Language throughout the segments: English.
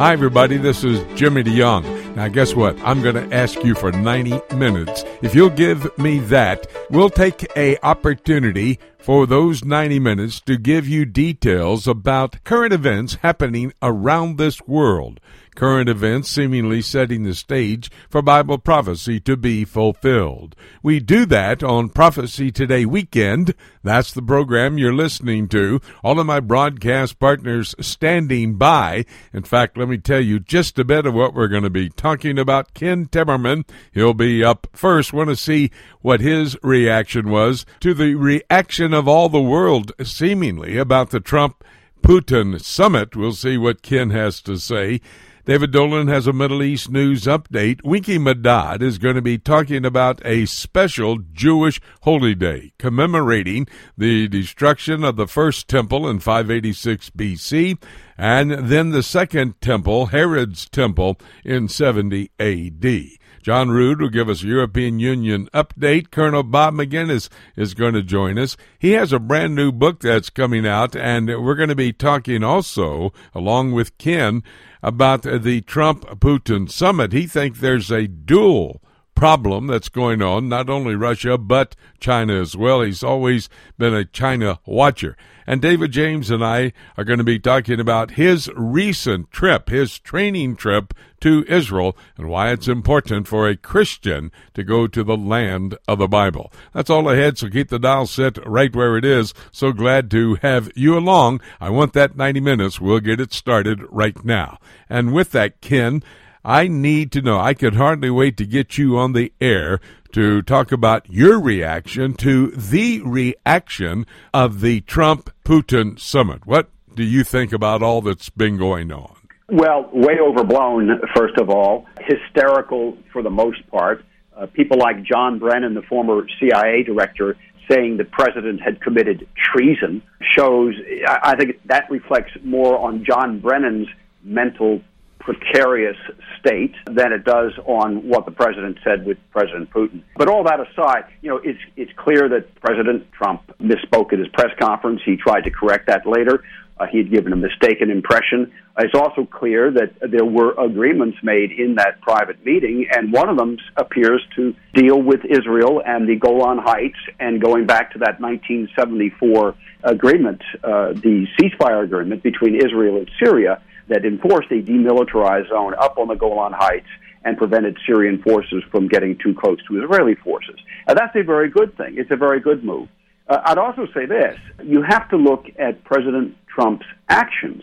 Hi, everybody. This is Jimmy DeYoung. Now, guess what? I'm going to ask you for 90 minutes. If you'll give me that, we'll take a opportunity for those 90 minutes to give you details about current events happening around this world current events seemingly setting the stage for Bible prophecy to be fulfilled. We do that on Prophecy Today weekend. That's the program you're listening to. All of my broadcast partners standing by. In fact, let me tell you just a bit of what we're going to be talking about. Ken Timmerman, he'll be up first. Want to see what his reaction was to the reaction of all the world, seemingly, about the Trump Putin summit. We'll see what Ken has to say. David Dolan has a Middle East news update. Winky Medad is going to be talking about a special Jewish holy day commemorating the destruction of the first temple in 586 BC and then the second temple, Herod's temple, in 70 AD. John Rood will give us a European Union update. Colonel Bob Maginnis is going to join us. He has a brand new book that's coming out, and we're going to be talking also, along with Ken, about the Trump Putin summit. He thinks there's a dual problem that's going on, not only Russia, but China as well. He's always been a China watcher. And David James and I are going to be talking about his recent trip, his training trip to Israel, and why it's important for a Christian to go to the land of the Bible. That's all ahead, so keep the dial set right where it is. So glad to have you along. I want that 90 minutes. We'll get it started right now. And with that, Ken, I need to know. I could hardly wait to get you on the air to talk about your reaction to the reaction of the Trump Putin summit. What do you think about all that's been going on? Well, way overblown, first of all, hysterical for the most part. Uh, people like John Brennan, the former CIA director, saying the president had committed treason shows, I think that reflects more on John Brennan's mental precarious state than it does on what the president said with President Putin. But all that aside, you know, it's it's clear that President Trump misspoke at his press conference. He tried to correct that later. Uh, he had given a mistaken impression. It's also clear that there were agreements made in that private meeting, and one of them appears to deal with Israel and the Golan Heights, and going back to that 1974 agreement, uh, the ceasefire agreement between Israel and Syria that enforced a demilitarized zone up on the Golan Heights and prevented Syrian forces from getting too close to Israeli forces. And that's a very good thing. It's a very good move. Uh, I'd also say this you have to look at President Trump's actions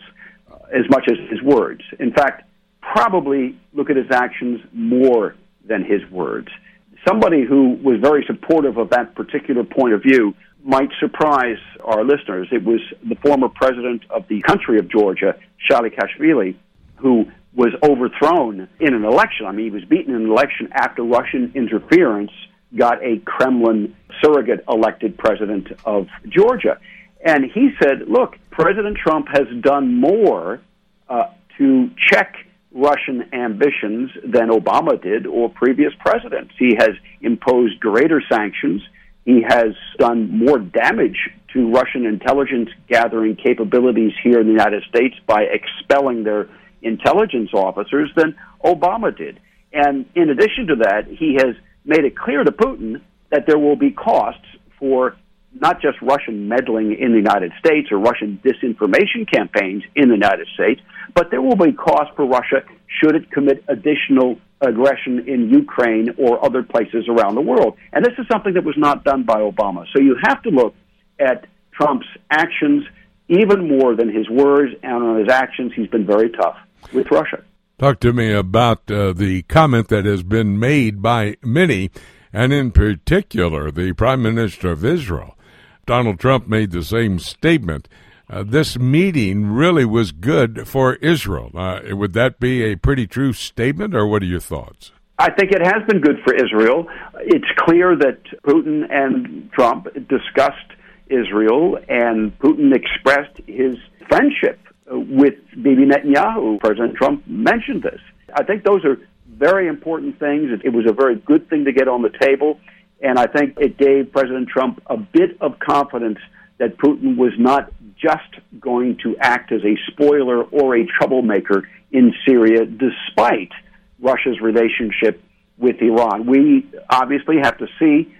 uh, as much as his words. In fact, probably look at his actions more than his words. Somebody who was very supportive of that particular point of view might surprise our listeners. It was the former president of the country of Georgia, Saakashvili, who was overthrown in an election. I mean, he was beaten in an election after Russian interference got a Kremlin surrogate elected president of Georgia. And he said, look, President Trump has done more uh, to check Russian ambitions than Obama did or previous presidents. He has imposed greater sanctions. He has done more damage to Russian intelligence gathering capabilities here in the United States by expelling their intelligence officers than Obama did. And in addition to that, he has made it clear to Putin that there will be costs for not just Russian meddling in the United States or Russian disinformation campaigns in the United States, but there will be costs for Russia should it commit additional aggression in Ukraine or other places around the world. And this is something that was not done by Obama. So you have to look at Trump's actions even more than his words, and on his actions, he's been very tough with Russia. Talk to me about uh, the comment that has been made by many, and in particular, the Prime Minister of Israel. Donald Trump made the same statement uh, this meeting really was good for Israel. Uh, would that be a pretty true statement, or what are your thoughts? I think it has been good for Israel. It's clear that Putin and Trump discussed Israel, and Putin expressed his friendship with Bibi Netanyahu. President Trump mentioned this. I think those are very important things. It was a very good thing to get on the table, and I think it gave President Trump a bit of confidence that Putin was not just going to act as a spoiler or a troublemaker in Syria, despite Russia's relationship with Iran. We obviously have to see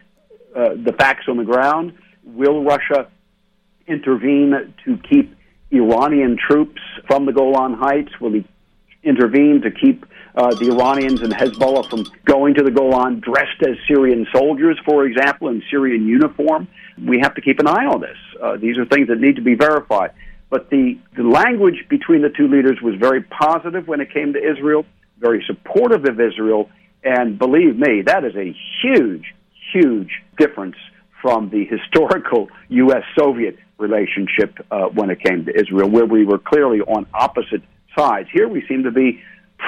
uh, the facts on the ground. Will Russia intervene to keep Iranian troops from the Golan Heights? Will he intervene to keep uh, the Iranians and Hezbollah from going to the Golan dressed as Syrian soldiers, for example, in Syrian uniform? We have to keep an eye on this. Uh, these are things that need to be verified. But the, the language between the two leaders was very positive when it came to Israel, very supportive of Israel, and believe me, that is a huge, huge difference from the historical U.S. Soviet relationship uh, when it came to Israel, where we were clearly on opposite sides. Here we seem to be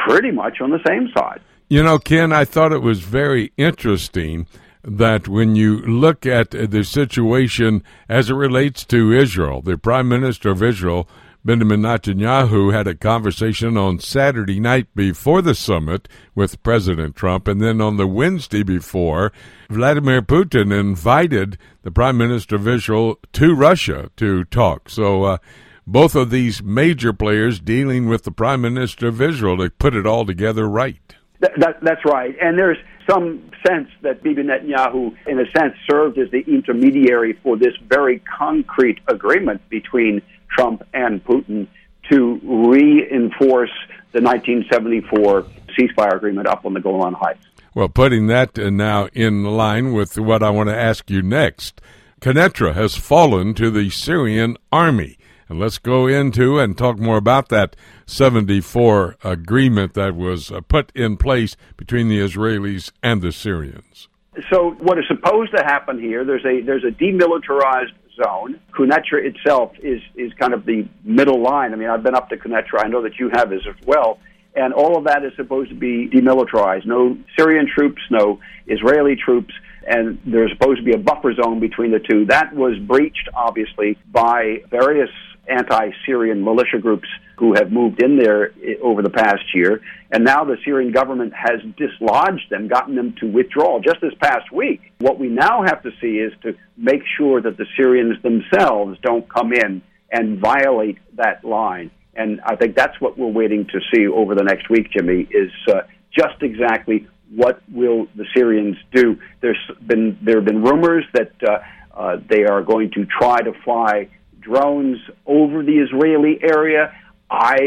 pretty much on the same side. You know, Ken, I thought it was very interesting that when you look at the situation as it relates to Israel, the Prime Minister of Israel, Benjamin Netanyahu, had a conversation on Saturday night before the summit with President Trump, and then on the Wednesday before, Vladimir Putin invited the Prime Minister of Israel to Russia to talk. So, uh, both of these major players dealing with the Prime Minister of Israel to put it all together right. That, that, that's right. And there's some sense that Bibi Netanyahu, in a sense, served as the intermediary for this very concrete agreement between Trump and Putin to reinforce the 1974 ceasefire agreement up on the Golan Heights. Well, putting that uh, now in line with what I want to ask you next, Quneitra has fallen to the Syrian army. And let's go into and talk more about that 74 agreement that was uh, put in place between the Israelis and the Syrians. So, what is supposed to happen here? There's a there's a demilitarized zone. Quneitra itself is is kind of the middle line. I mean, I've been up to Quneitra. I know that you have as well. And all of that is supposed to be demilitarized. No Syrian troops, no Israeli troops and there's supposed to be a buffer zone between the two. That was breached, obviously, by various anti Syrian militia groups who have moved in there over the past year. And now the Syrian government has dislodged them, gotten them to withdraw just this past week. What we now have to see is to make sure that the Syrians themselves don't come in and violate that line. And I think that's what we're waiting to see over the next week, Jimmy, is uh, just exactly what will the Syrians do. There's been there have been rumors that uh, uh, they are going to try to fly drones over the Israeli area. I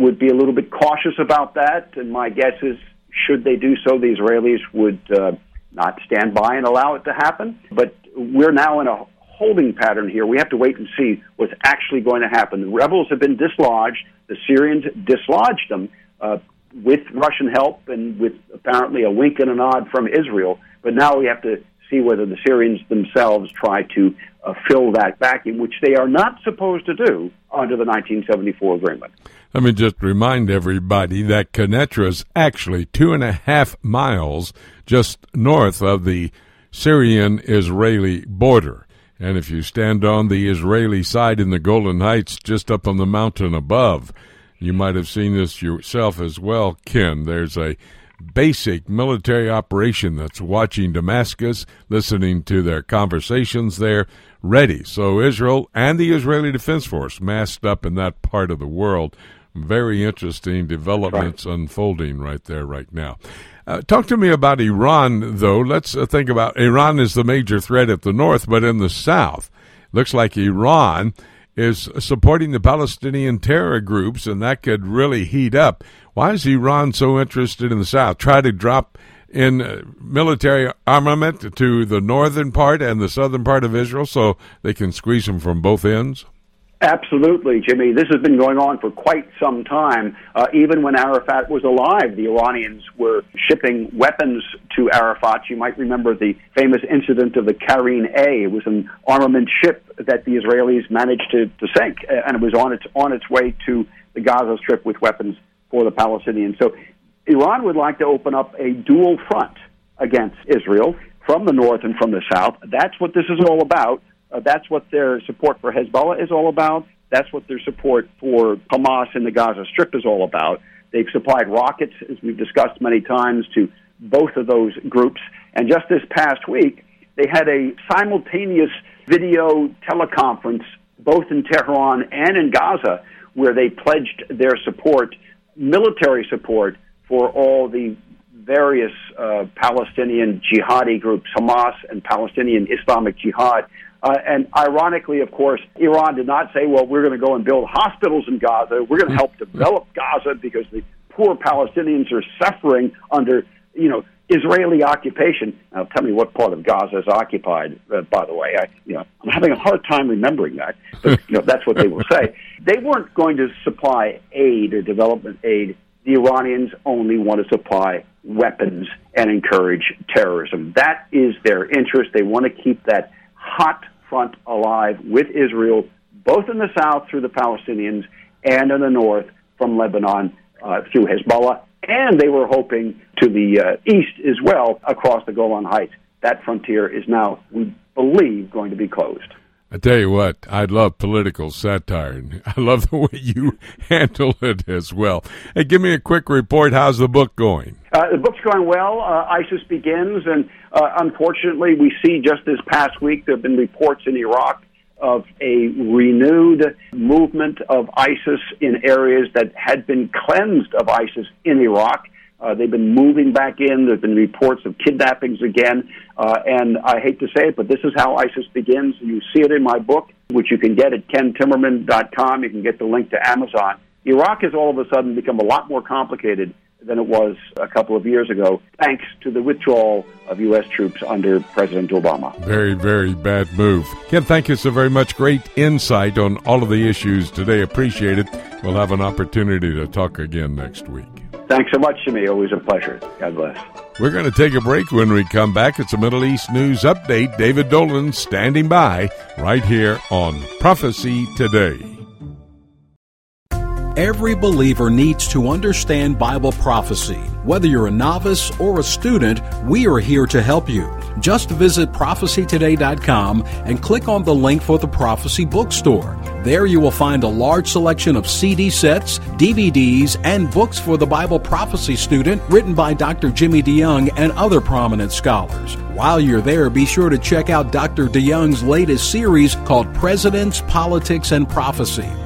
would be a little bit cautious about that, and my guess is, should they do so, the Israelis would uh, not stand by and allow it to happen. But we're now in a holding pattern here. We have to wait and see what's actually going to happen. The rebels have been dislodged. The Syrians dislodged them uh, with Russian help and with apparently a wink and a nod from Israel. But now we have to see whether the Syrians themselves try to uh, fill that vacuum, which they are not supposed to do under the 1974 agreement. Let me just remind everybody that Quneitra is actually two and a half miles just north of the Syrian Israeli border. And if you stand on the Israeli side in the Golan Heights, just up on the mountain above, you might have seen this yourself as well, Ken. There's a basic military operation that's watching Damascus, listening to their conversations there, ready. So Israel and the Israeli Defense Force masked up in that part of the world. Very interesting developments right. unfolding right there, right now. Uh, talk to me about Iran, though. Let's uh, think about Iran is the major threat at the north, but in the south, looks like Iran is supporting the Palestinian terror groups, and that could really heat up. Why is Iran so interested in the South? Try to drop in uh, military armament to the northern part and the southern part of Israel so they can squeeze them from both ends? Absolutely, Jimmy. This has been going on for quite some time. Uh, even when Arafat was alive, the Iranians were shipping weapons to Arafat. You might remember the famous incident of the Karin A. It was an armament ship that the Israelis managed to, to sink, uh, and it was on its on its way to the Gaza Strip with weapons for the Palestinians. So Iran would like to open up a dual front against Israel from the north and from the south. That's what this is all about. Uh, that's what their support for Hezbollah is all about. That's what their support for Hamas in the Gaza Strip is all about. They've supplied rockets, as we've discussed many times, to both of those groups. And just this past week, they had a simultaneous video teleconference both in Tehran and in Gaza, where they pledged their support, military support, for all the various uh, Palestinian jihadi groups, Hamas and Palestinian Islamic Jihad. Uh, and ironically, of course, Iran did not say, well, we're going to go and build hospitals in Gaza. We're going to help develop Gaza because the poor Palestinians are suffering under, you know, Israeli occupation. Now, tell me what part of Gaza is occupied. Uh, by the way, I, you know, I'm having a hard time remembering that, but you know, that's what they will say. They weren't going to supply aid or development aid. The Iranians only want to supply weapons and encourage terrorism. That is their interest. They want to keep that hot front alive with Israel, both in the south through the Palestinians and in the north from Lebanon uh, through Hezbollah. And they were hoping to the uh, east as well across the Golan Heights. That frontier is now, we believe, going to be closed. I tell you what, I love political satire, and I love the way you handle it as well. Hey, give me a quick report. How's the book going? Uh, the book's going well. Uh, ISIS begins, and uh, unfortunately, we see just this past week there have been reports in Iraq of a renewed movement of ISIS in areas that had been cleansed of ISIS in Iraq. Uh, they've been moving back in. There have been reports of kidnappings again. Uh, and I hate to say it, but this is how ISIS begins. You see it in my book, which you can get at kentimmerman.com. You can get the link to Amazon. Iraq has all of a sudden become a lot more complicated than it was a couple of years ago, thanks to the withdrawal of U.S. troops under President Obama. Very, very bad move. Ken, thank you so very much. Great insight on all of the issues today. Appreciate it. We'll have an opportunity to talk again next week. Thanks so much, Jimmy. Always a pleasure. God bless. We're going to take a break when we come back. It's a Middle East news update. David Dolan standing by right here on Prophecy Today. Every believer needs to understand Bible prophecy. Whether you're a novice or a student, we are here to help you. Just visit prophecytoday.com and click on the link for the Prophecy Bookstore. There you will find a large selection of CD sets, DVDs, and books for the Bible prophecy student written by Dr. Jimmy DeYoung and other prominent scholars. While you're there, be sure to check out Dr. DeYoung's latest series called Presidents, Politics, and Prophecy.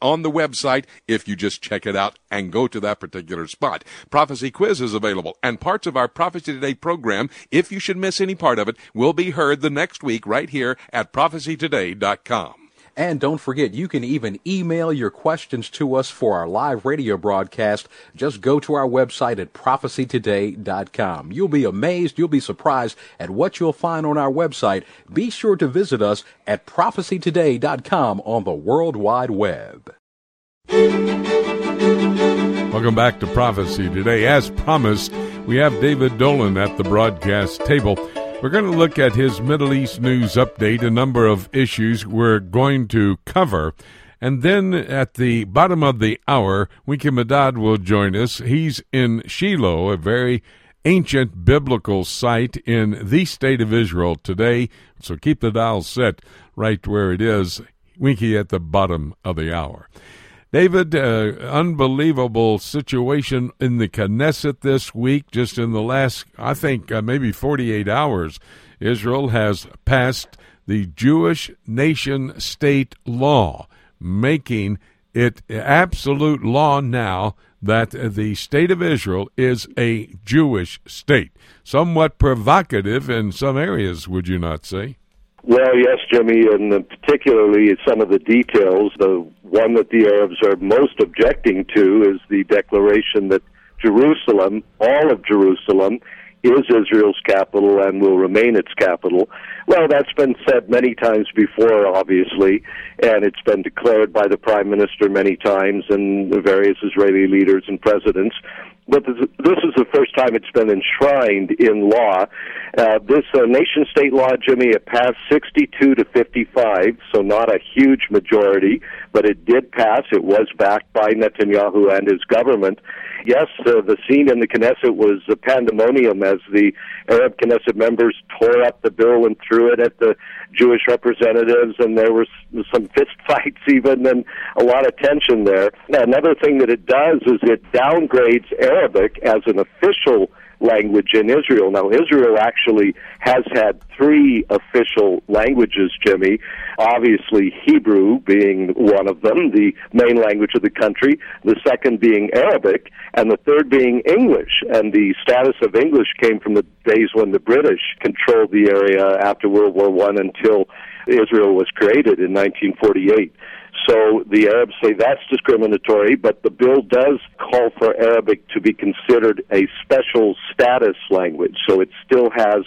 on the website if you just check it out and go to that particular spot. Prophecy quiz is available and parts of our Prophecy Today program, if you should miss any part of it, will be heard the next week right here at prophecytoday.com. And don't forget, you can even email your questions to us for our live radio broadcast. Just go to our website at prophecytoday.com. You'll be amazed, you'll be surprised at what you'll find on our website. Be sure to visit us at prophecytoday.com on the World Wide Web. Welcome back to Prophecy Today. As promised, we have David Dolan at the broadcast table. We're going to look at his Middle East news update, a number of issues we're going to cover. And then at the bottom of the hour, Winky Medad will join us. He's in Shiloh, a very ancient biblical site in the state of Israel today. So keep the dial set right where it is. Winky at the bottom of the hour. David, uh, unbelievable situation in the Knesset this week. Just in the last, I think, uh, maybe 48 hours, Israel has passed the Jewish nation state law, making it absolute law now that the state of Israel is a Jewish state. Somewhat provocative in some areas, would you not say? Well, yes, Jimmy, and particularly some of the details. The one that the Arabs are most objecting to is the declaration that Jerusalem, all of Jerusalem, is Israel's capital and will remain its capital. Well, that's been said many times before, obviously, and it's been declared by the Prime Minister many times and various Israeli leaders and presidents. But this is the first time it's been enshrined in law. Uh, this uh, nation state law, Jimmy, it passed 62 to 55, so not a huge majority, but it did pass. It was backed by Netanyahu and his government yes, uh, the scene in the Knesset was a pandemonium as the Arab Knesset members tore up the bill and threw it at the Jewish representatives, and there was some fist fights even, and a lot of tension there. Another thing that it does is it downgrades Arabic as an official language in Israel. Now, Israel actually has had three official languages, Jimmy. Obviously, Hebrew being one of them, the main language of the country, the second being Arabic, and the third being English. And the status of English came from the days when the British controlled the area after World War One until Israel was created in 1948. So the Arabs say that's discriminatory, but the bill does call for Arabic to be considered a special status language. So it still has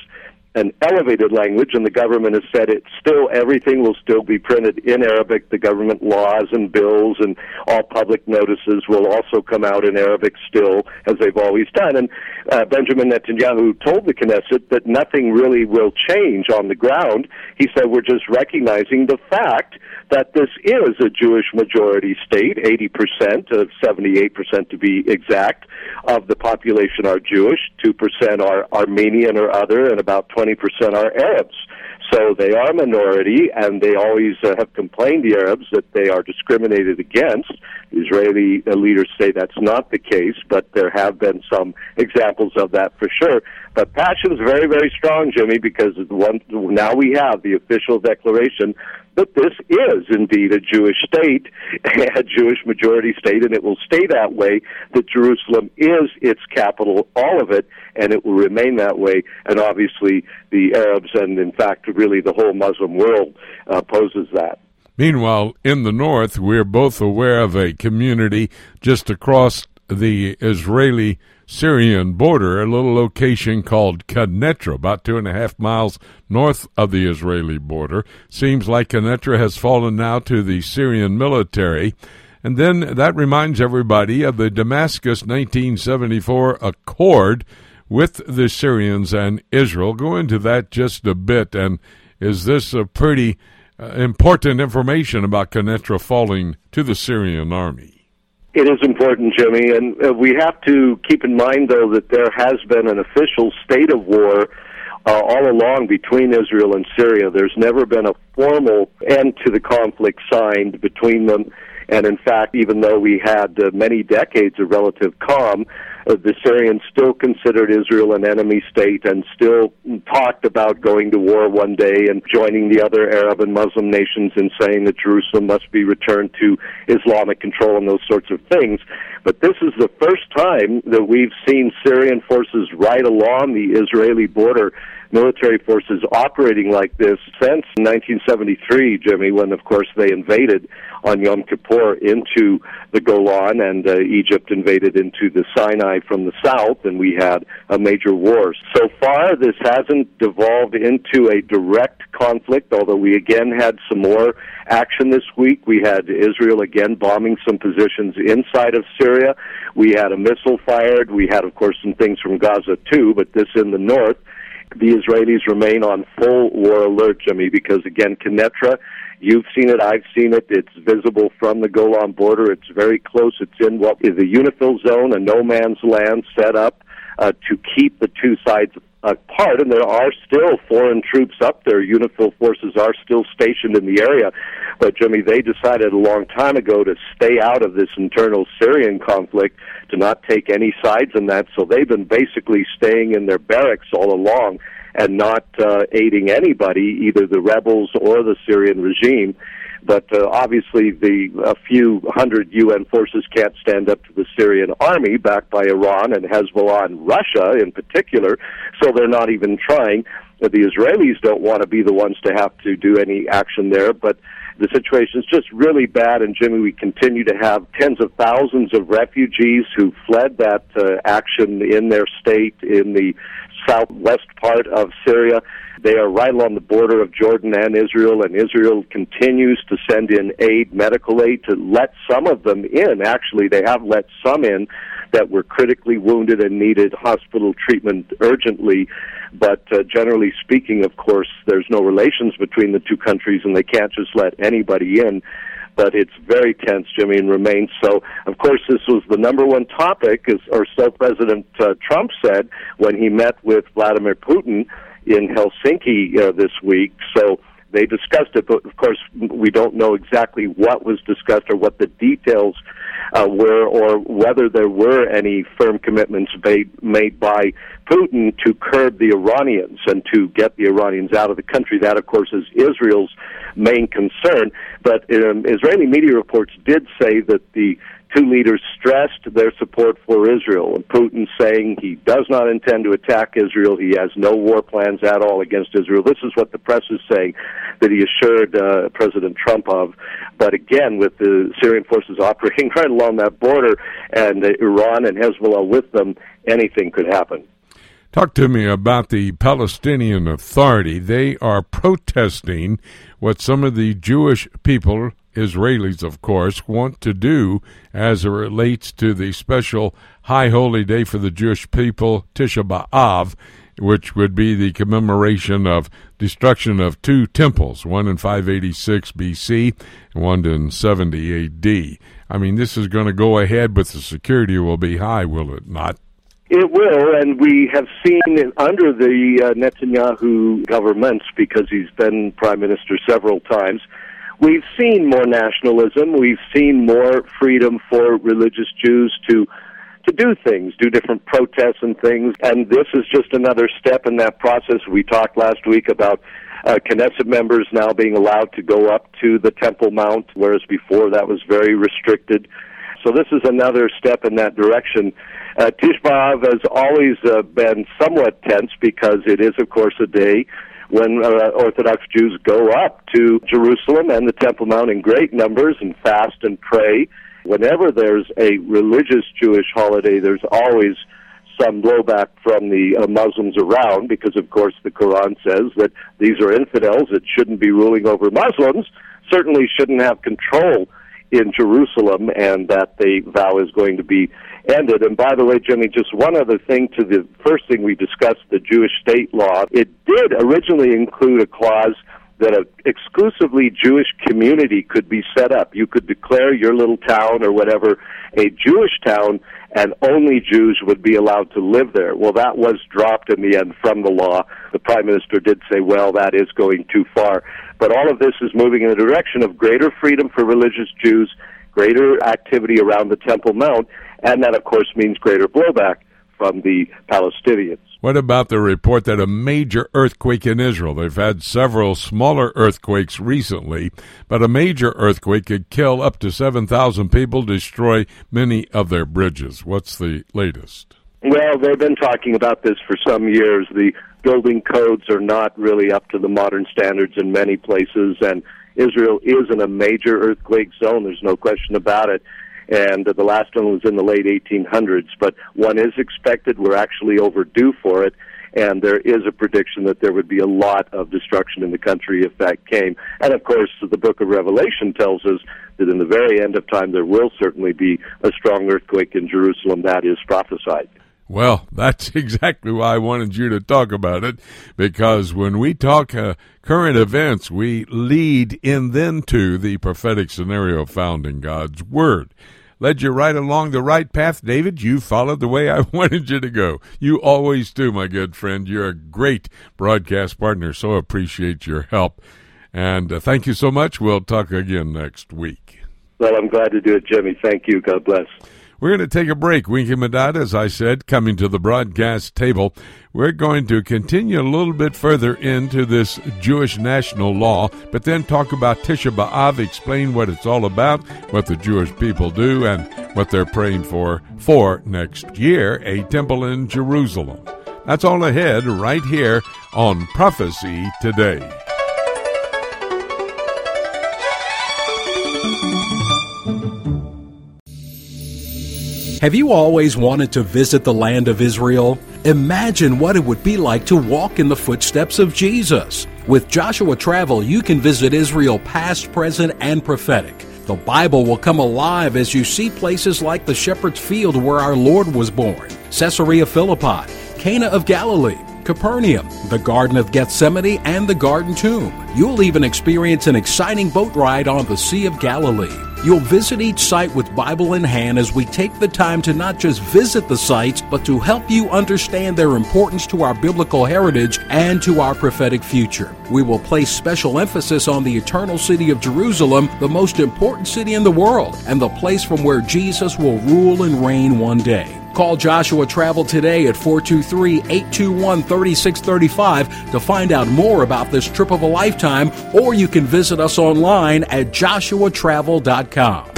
an elevated language, and the government has said it still everything will still be printed in Arabic. The government laws and bills and all public notices will also come out in Arabic still, as they've always done. And uh, Benjamin Netanyahu told the Knesset that nothing really will change on the ground. He said we're just recognizing the fact that this is a Jewish majority state, 80%, of 78% to be exact, of the population are Jewish, 2% are Armenian or other, and about 20% are Arabs. So they are a minority, and they always uh, have complained, the Arabs, that they are discriminated against. Israeli uh, leaders say that's not the case, but there have been some examples of that for sure. But passion is very, very strong, Jimmy, because one, now we have the official declaration that this is indeed a Jewish state, a Jewish majority state, and it will stay that way, that Jerusalem is its capital, all of it, and it will remain that way. And obviously, the Arabs and, in fact, really the whole Muslim world uh, opposes that. Meanwhile, in the north, we're both aware of a community just across the Israeli Syrian border, a little location called Quneitra, about two and a half miles north of the Israeli border. Seems like Quneitra has fallen now to the Syrian military. And then that reminds everybody of the Damascus 1974 Accord with the Syrians and Israel. Go into that just a bit. And is this a pretty uh, important information about Quneitra falling to the Syrian army? It is important, Jimmy, and uh, we have to keep in mind, though, that there has been an official state of war uh, all along between Israel and Syria. There's never been a formal end to the conflict signed between them. And in fact, even though we had uh, many decades of relative calm, uh, the Syrians still considered Israel an enemy state and still talked about going to war one day and joining the other Arab and Muslim nations in saying that Jerusalem must be returned to Islamic control and those sorts of things. But this is the first time that we've seen Syrian forces right along the Israeli border military forces operating like this since 1973, Jimmy, when of course they invaded on Yom Kippur into the Golan and uh, Egypt invaded into the Sinai from the south and we had a major war. So far, this hasn't devolved into a direct conflict, although we again had some more action this week. We had Israel again bombing some positions inside of Syria. We had a missile fired. We had, of course, some things from Gaza too, but this in the north the Israelis remain on full war alert, Jimmy, because again, Quneitra, you've seen it, I've seen it. It's visible from the Golan border. It's very close. It's in what is a UNIFIL zone, a no man's land set up uh, to keep the two sides apart. And there are still foreign troops up there. UNIFIL forces are still stationed in the area. But Jimmy, they decided a long time ago to stay out of this internal Syrian conflict, to not take any sides in that. So they've been basically staying in their barracks all along and not uh, aiding anybody, either the rebels or the Syrian regime. But uh, obviously, the a few hundred UN forces can't stand up to the Syrian army, backed by Iran and Hezbollah and Russia in particular. So they're not even trying. The Israelis don't want to be the ones to have to do any action there, but the situation is just really bad. And Jimmy, we continue to have tens of thousands of refugees who fled that uh, action in their state in the southwest part of Syria. They are right along the border of Jordan and Israel, and Israel continues to send in aid, medical aid, to let some of them in. Actually, they have let some in that were critically wounded and needed hospital treatment urgently. But uh, generally speaking, of course, there's no relations between the two countries, and they can't just let anybody in but it's very tense, Jimmy, and remains so. Of course, this was the number one topic, as, or so President uh, Trump said when he met with Vladimir Putin in Helsinki uh, this week. So they discussed it, but of course, we don't know exactly what was discussed or what the details uh, were, or whether there were any firm commitments made, made by Putin to curb the Iranians and to get the Iranians out of the country. That, of course, is Israel's main concern. But um, Israeli media reports did say that the two leaders stressed their support for Israel, Putin saying he does not intend to attack Israel. He has no war plans at all against Israel. This is what the press is saying that he assured uh, President Trump of. But again, with the Syrian forces operating right along that border and uh, Iran and Hezbollah with them, anything could happen. Talk to me about the Palestinian Authority. They are protesting what some of the Jewish people, Israelis of course, want to do as it relates to the special high holy day for the Jewish people, Tisha B'Av, which would be the commemoration of destruction of two temples, one in 586 BC and one in 70 AD. I mean, this is going to go ahead, but the security will be high, will it not? It will, and we have seen it under the uh, Netanyahu governments, because he's been prime minister several times, we've seen more nationalism. We've seen more freedom for religious Jews to to do things, do different protests and things. And this is just another step in that process. We talked last week about uh, Knesset members now being allowed to go up to the Temple Mount, whereas before that was very restricted. So this is another step in that direction. Uh, B'Av has always uh, been somewhat tense because it is, of course, a day when uh, Orthodox Jews go up to Jerusalem and the Temple Mount in great numbers and fast and pray. Whenever there's a religious Jewish holiday, there's always some blowback from the uh, Muslims around because, of course, the Quran says that these are infidels that shouldn't be ruling over Muslims, certainly shouldn't have control in Jerusalem, and that the vow is going to be ended. And by the way, Jimmy, just one other thing to the first thing we discussed, the Jewish state law. It did originally include a clause that an exclusively Jewish community could be set up. You could declare your little town or whatever a Jewish town, and only Jews would be allowed to live there. Well, that was dropped in the end from the law. The Prime Minister did say, well, that is going too far. But all of this is moving in the direction of greater freedom for religious Jews, greater activity around the Temple Mount, and that, of course, means greater blowback from the Palestinians. What about the report that a major earthquake in Israel? They've had several smaller earthquakes recently, but a major earthquake could kill up to 7,000 people, destroy many of their bridges. What's the latest? Well, they've been talking about this for some years. The building codes are not really up to the modern standards in many places, and Israel is in a major earthquake zone. There's no question about it and the last one was in the late 1800s. But one is expected. We're actually overdue for it, and there is a prediction that there would be a lot of destruction in the country if that came. And of course, the book of Revelation tells us that in the very end of time there will certainly be a strong earthquake in Jerusalem. That is prophesied. Well, that's exactly why I wanted you to talk about it, because when we talk uh, current events, we lead in then to the prophetic scenario found in God's Word. Led you right along the right path, David. You followed the way I wanted you to go. You always do, my good friend. You're a great broadcast partner, so appreciate your help. And uh, thank you so much. We'll talk again next week. Well, I'm glad to do it, Jimmy. Thank you. God bless. We're going to take a break. Winky Medad, as I said, coming to the broadcast table. We're going to continue a little bit further into this Jewish national law, but then talk about Tisha B'Av, explain what it's all about, what the Jewish people do, and what they're praying for for next year, a temple in Jerusalem. That's all ahead right here on Prophecy Today. Have you always wanted to visit the land of Israel? Imagine what it would be like to walk in the footsteps of Jesus. With Joshua Travel, you can visit Israel past, present, and prophetic. The Bible will come alive as you see places like the shepherd's field where our Lord was born, Caesarea Philippi, Cana of Galilee, Capernaum, the Garden of Gethsemane, and the Garden Tomb. You'll even experience an exciting boat ride on the Sea of Galilee. You'll visit each site with Bible in hand as we take the time to not just visit the sites, but to help you understand their importance to our biblical heritage and to our prophetic future. We will place special emphasis on the eternal city of Jerusalem, the most important city in the world, and the place from where Jesus will rule and reign one day. Call Joshua Travel today at 423 821 3635 to find out more about this trip of a lifetime, or you can visit us online at joshuatravel.com.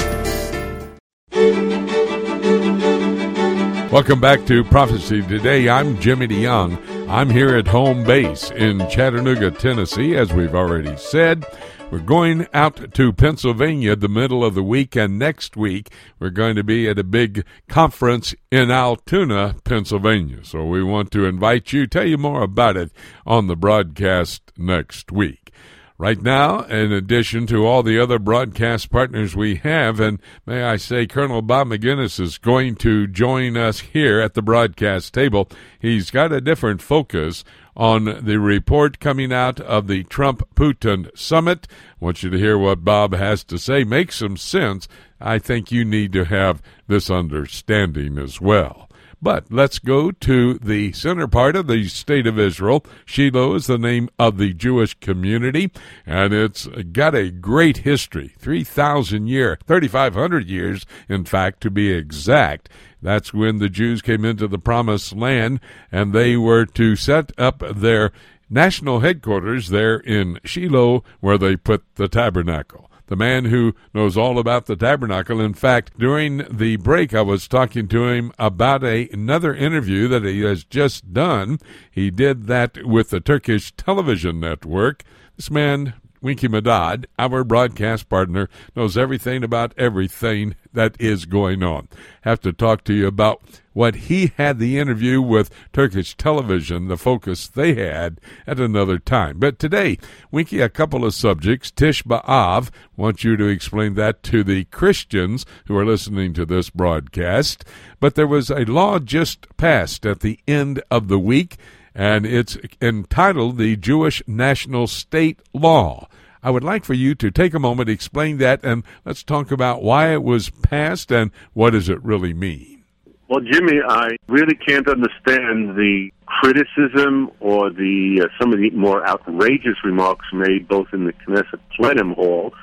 Welcome back to Prophecy Today. I'm Jimmy DeYoung. I'm here at home base in Chattanooga, Tennessee, as we've already said. We're going out to Pennsylvania the middle of the week, and next week we're going to be at a big conference in Altoona, Pennsylvania. So we want to invite you, tell you more about it on the broadcast next week. Right now, in addition to all the other broadcast partners we have, and may I say, Colonel Bob Maginnis is going to join us here at the broadcast table. He's got a different focus on the report coming out of the Trump Putin summit. I want you to hear what Bob has to say. Makes some sense. I think you need to have this understanding as well. But let's go to the center part of the state of Israel. Shiloh is the name of the Jewish community, and it's got a great history 3,000 years, 3,500 years, in fact, to be exact. That's when the Jews came into the promised land and they were to set up their national headquarters there in Shiloh where they put the tabernacle. The man who knows all about the tabernacle. In fact, during the break, I was talking to him about a, another interview that he has just done. He did that with the Turkish television network. This man Winky Medad, our broadcast partner, knows everything about everything that is going on. Have to talk to you about what he had the interview with Turkish television, the focus they had at another time. But today, Winky, a couple of subjects. Tish B'Av, want you to explain that to the Christians who are listening to this broadcast. But there was a law just passed at the end of the week and it's entitled the Jewish National State Law. I would like for you to take a moment, explain that, and let's talk about why it was passed and what does it really mean. Well, Jimmy, I really can't understand the criticism or the uh, some of the more outrageous remarks made both in the Knesset plenum hall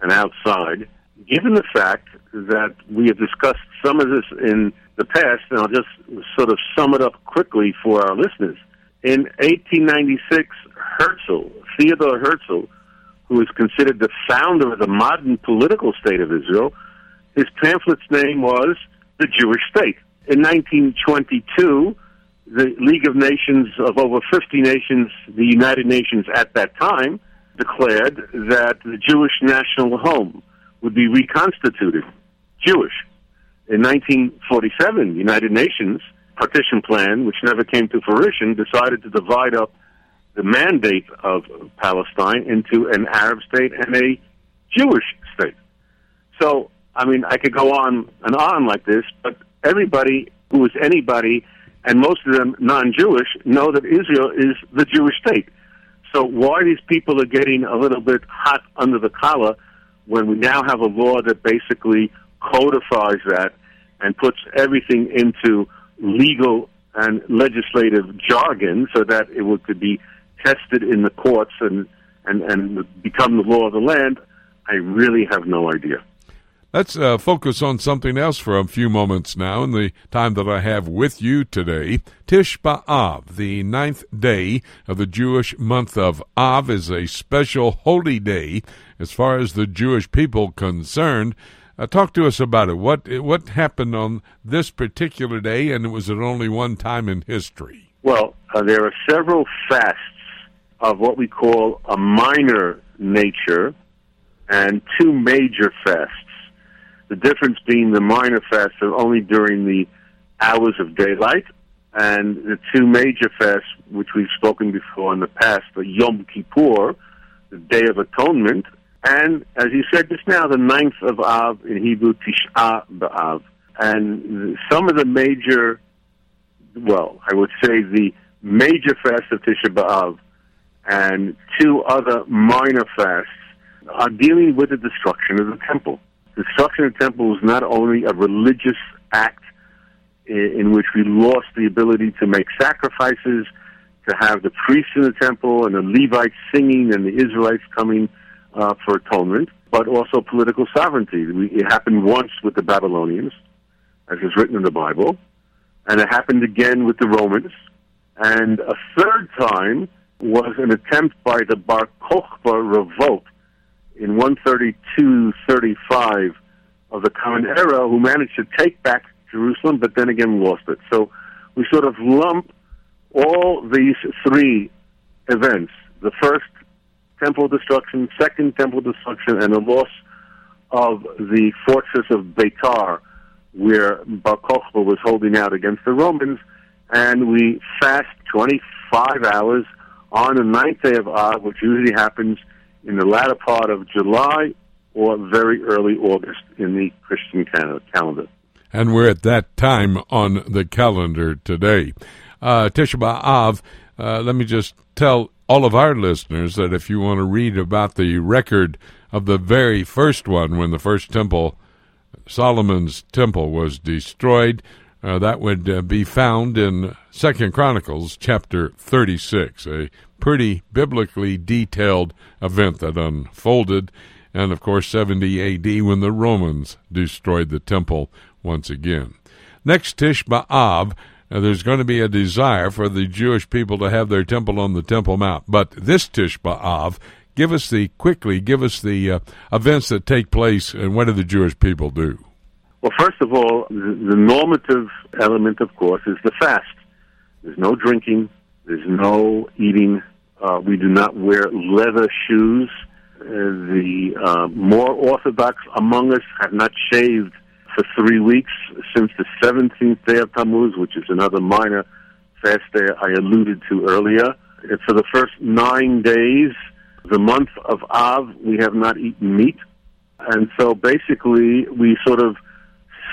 and outside, given the fact that we have discussed some of this in the past, and I'll just sort of sum it up quickly for our listeners. In 1896, Herzl, Theodore Herzl, who is considered the founder of the modern political state of Israel, his pamphlet's name was The Jewish State. In 1922, the League of Nations of over 50 nations, the United Nations at that time, declared that the Jewish national home would be reconstituted Jewish. In 1947, the United Nations partition plan, which never came to fruition, decided to divide up the mandate of Palestine into an Arab state and a Jewish state. So, I mean, I could go on and on like this, but everybody who is anybody, and most of them non-Jewish, know that Israel is the Jewish state. So why these people are getting a little bit hot under the collar when we now have a law that basically codifies that and puts everything into legal and legislative jargon so that it would could be tested in the courts and, and, and become the law of the land, I really have no idea. Let's uh, focus on something else for a few moments now in the time that I have with you today. Tish B'Av, the ninth day of the Jewish month of Av, is a special holy day as far as the Jewish people concerned. Uh, talk to us about it. What what happened on this particular day, and it was it only one time in history? Well, uh, there are several fasts of what we call a minor nature and two major fasts. The difference being the minor fasts are only during the hours of daylight, and the two major fasts, which we've spoken before in the past, the Yom Kippur, the Day of Atonement, and as you said just now, the ninth of Av in Hebrew, Tisha B'Av. And some of the major, well, I would say the major fast of Tisha B'Av and two other minor fasts are dealing with the destruction of the temple. The destruction of the temple was not only a religious act in which we lost the ability to make sacrifices, to have the priests in the temple and the Levites singing and the Israelites coming uh, for atonement, but also political sovereignty. It happened once with the Babylonians, as is written in the Bible, and it happened again with the Romans, and a third time was an attempt by the Bar Kokhba revolt in 132-35 of the Common Era, who managed to take back Jerusalem, but then again lost it. So we sort of lump all these three events: the first temple destruction, second temple destruction, and the loss of the fortress of Beitar, where Bar Kokhba was holding out against the Romans, and we fast 25 hours on the ninth day of Av, which usually happens in the latter part of July or very early August in the Christian calendar. And we're at that time on the calendar today. Uh, Tisha B'Av, uh, let me just tell all of our listeners that if you want to read about the record of the very first one, when the first temple, Solomon's temple, was destroyed, uh, that would uh, be found in Second Chronicles chapter 36, a pretty biblically detailed event that unfolded, and of course 70 AD when the Romans destroyed the temple once again. Next Tish B'Av, uh, there's going to be a desire for the Jewish people to have their temple on the Temple Mount. But this Tish B'Av, give us the quickly, give us the uh, events that take place, and what do the Jewish people do? Well, first of all, the, normative element, of course, is the fast. There's no drinking. There's no eating. Uh, we do not wear leather shoes. Uh, the uh, more orthodox among us have not shaved for three weeks since the 17th day of Tammuz, which is another minor fast day I alluded to earlier. And for the first nine days, the month of Av, we have not eaten meat. And so basically, we sort of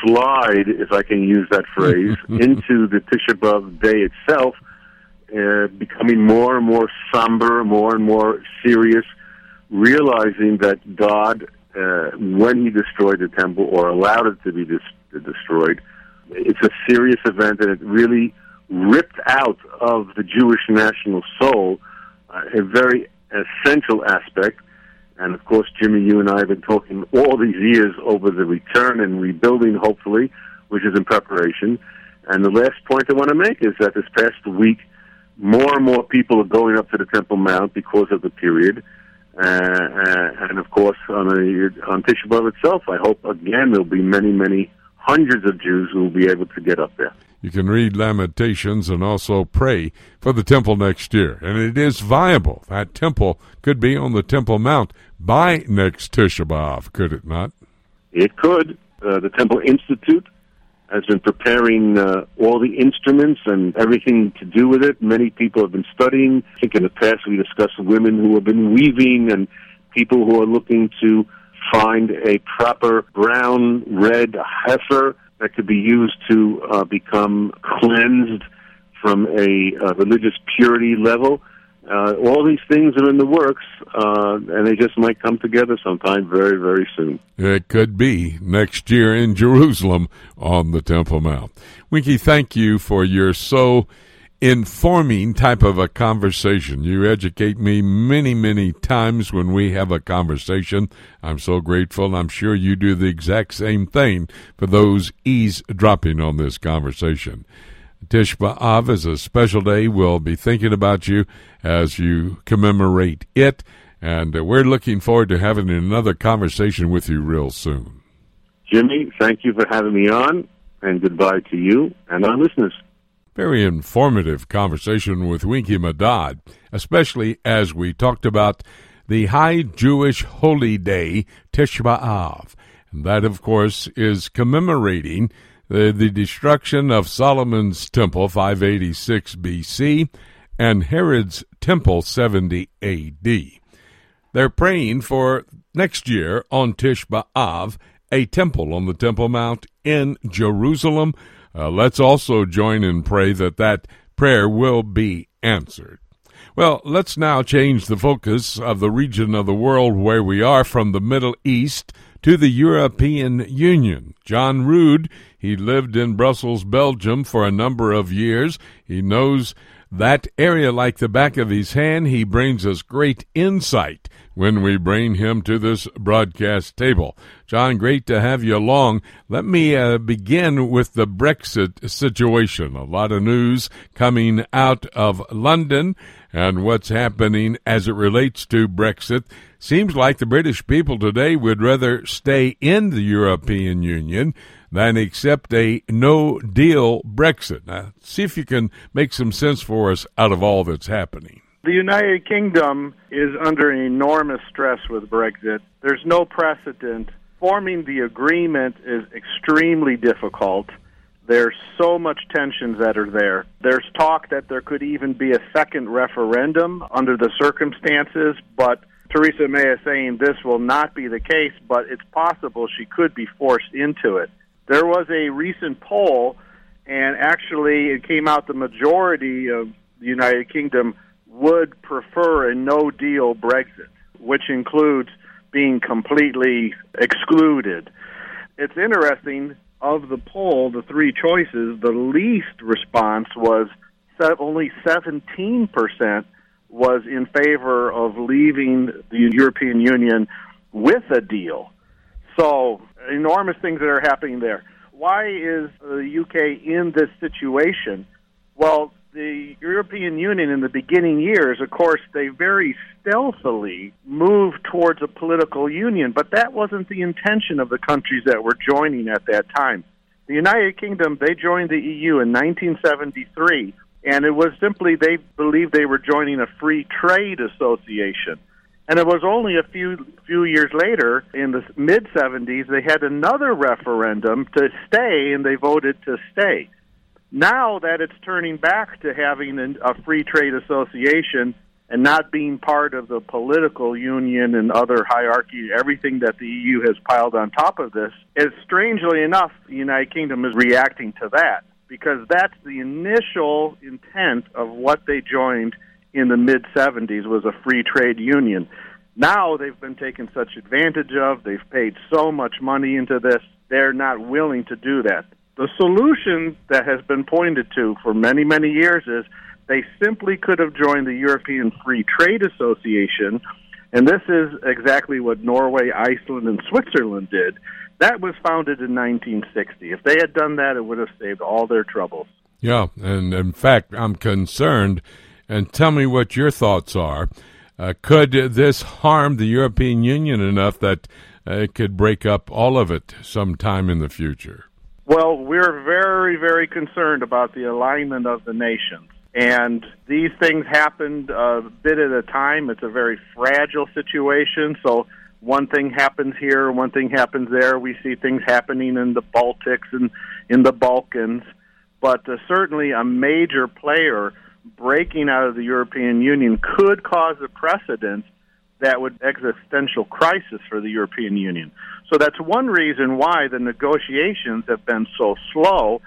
slide, if I can use that phrase, into the Tisha B'Av day itself, uh, becoming more and more somber, more and more serious, realizing that God, uh, when He destroyed the temple or allowed it to be dis- destroyed, it's a serious event, and it really ripped out of the Jewish national soul uh, a very essential aspect and of course, Jimmy, you and I have been talking all these years over the return and rebuilding, hopefully, which is in preparation. And the last point I want to make is that this past week, more and more people are going up to the Temple Mount because of the period. Uh, uh and of course, on, a, on Tisha B'Av itself, I hope again there'll be many, many hundreds of Jews who will be able to get up there. You can read Lamentations and also pray for the temple next year. And it is viable. That temple could be on the Temple Mount by next Tisha B'Av, could it not? It could. Uh, the Temple Institute has been preparing uh, all the instruments and everything to do with it. Many people have been studying. I think in the past we discussed women who have been weaving and people who are looking to find a proper brown red heifer that could be used to uh, become cleansed from a uh, religious purity level. Uh, all these things are in the works, uh, and they just might come together sometime very, very soon. It could be next year in Jerusalem on the Temple Mount. Winky, thank you for your so informing type of a conversation. You educate me many, many times when we have a conversation. I'm so grateful. I'm sure you do the exact same thing for those eavesdropping on this conversation. Tish B'Av is a special day. We'll be thinking about you as you commemorate it. And we're looking forward to having another conversation with you real soon. Jimmy, thank you for having me on, and goodbye to you and our listeners. Very informative conversation with Winky Medad, especially as we talked about the high Jewish holy day, Tisha B'Av. And that, of course, is commemorating the, the destruction of Solomon's temple, 586 BC, and Herod's temple, 70 AD. They're praying for next year on Tish B'Av, a temple on the Temple Mount in Jerusalem. Uh, let's also join and pray that that prayer will be answered. Well, let's now change the focus of the region of the world where we are from the Middle East to the European Union. John Rood, he lived in Brussels, Belgium for a number of years. He knows that area like the back of his hand. He brings us great insight when we bring him to this broadcast table. John, great to have you along. Let me uh, begin with the Brexit situation. A lot of news coming out of London and what's happening as it relates to Brexit. Seems like the British people today would rather stay in the European Union than accept a no deal Brexit. Now, see if you can make some sense for us out of all that's happening. The United Kingdom is under enormous stress with Brexit. There's no precedent. Forming the agreement is extremely difficult. There's so much tensions that are there. There's talk that there could even be a second referendum under the circumstances, but Theresa May is saying this will not be the case, but it's possible she could be forced into it. There was a recent poll, and actually it came out the majority of the United Kingdom would prefer a no deal Brexit, which includes being completely excluded. It's interesting, of the poll, the three choices, the least response was only 17% was in favor of leaving the European Union with a deal. So, enormous things that are happening there. Why is the UK in this situation? Well, the European Union in the beginning years, of course, they very stealthily moved towards a political union, but that wasn't the intention of the countries that were joining at that time. The United Kingdom, they joined the EU in 1973, and it was simply they believed they were joining a free trade association. And it was only a few few years later, in the mid 70s, they had another referendum to stay, and they voted to stay. Now that it's turning back to having a free trade association and not being part of the political union and other hierarchy, everything that the EU has piled on top of this, is strangely enough, the United Kingdom is reacting to that because that's the initial intent of what they joined in the mid 70s was a free trade union. Now they've been taken such advantage of, they've paid so much money into this, they're not willing to do that. The solution that has been pointed to for many, many years is they simply could have joined the European Free Trade Association, and this is exactly what Norway, Iceland, and Switzerland did. That was founded in 1960. If they had done that, it would have saved all their troubles. Yeah, and in fact, I'm concerned, and tell me what your thoughts are. Uh, could this harm the European Union enough that uh, it could break up all of it sometime in the future? Well, we're very, very concerned about the alignment of the nations. And these things happen a bit at a time. It's a very fragile situation. So one thing happens here, one thing happens there. We see things happening in the Baltics and in the Balkans. But uh, certainly a major player breaking out of the European Union could cause a precedent that would existential crisis for the European Union. So that's one reason why the negotiations have been so slow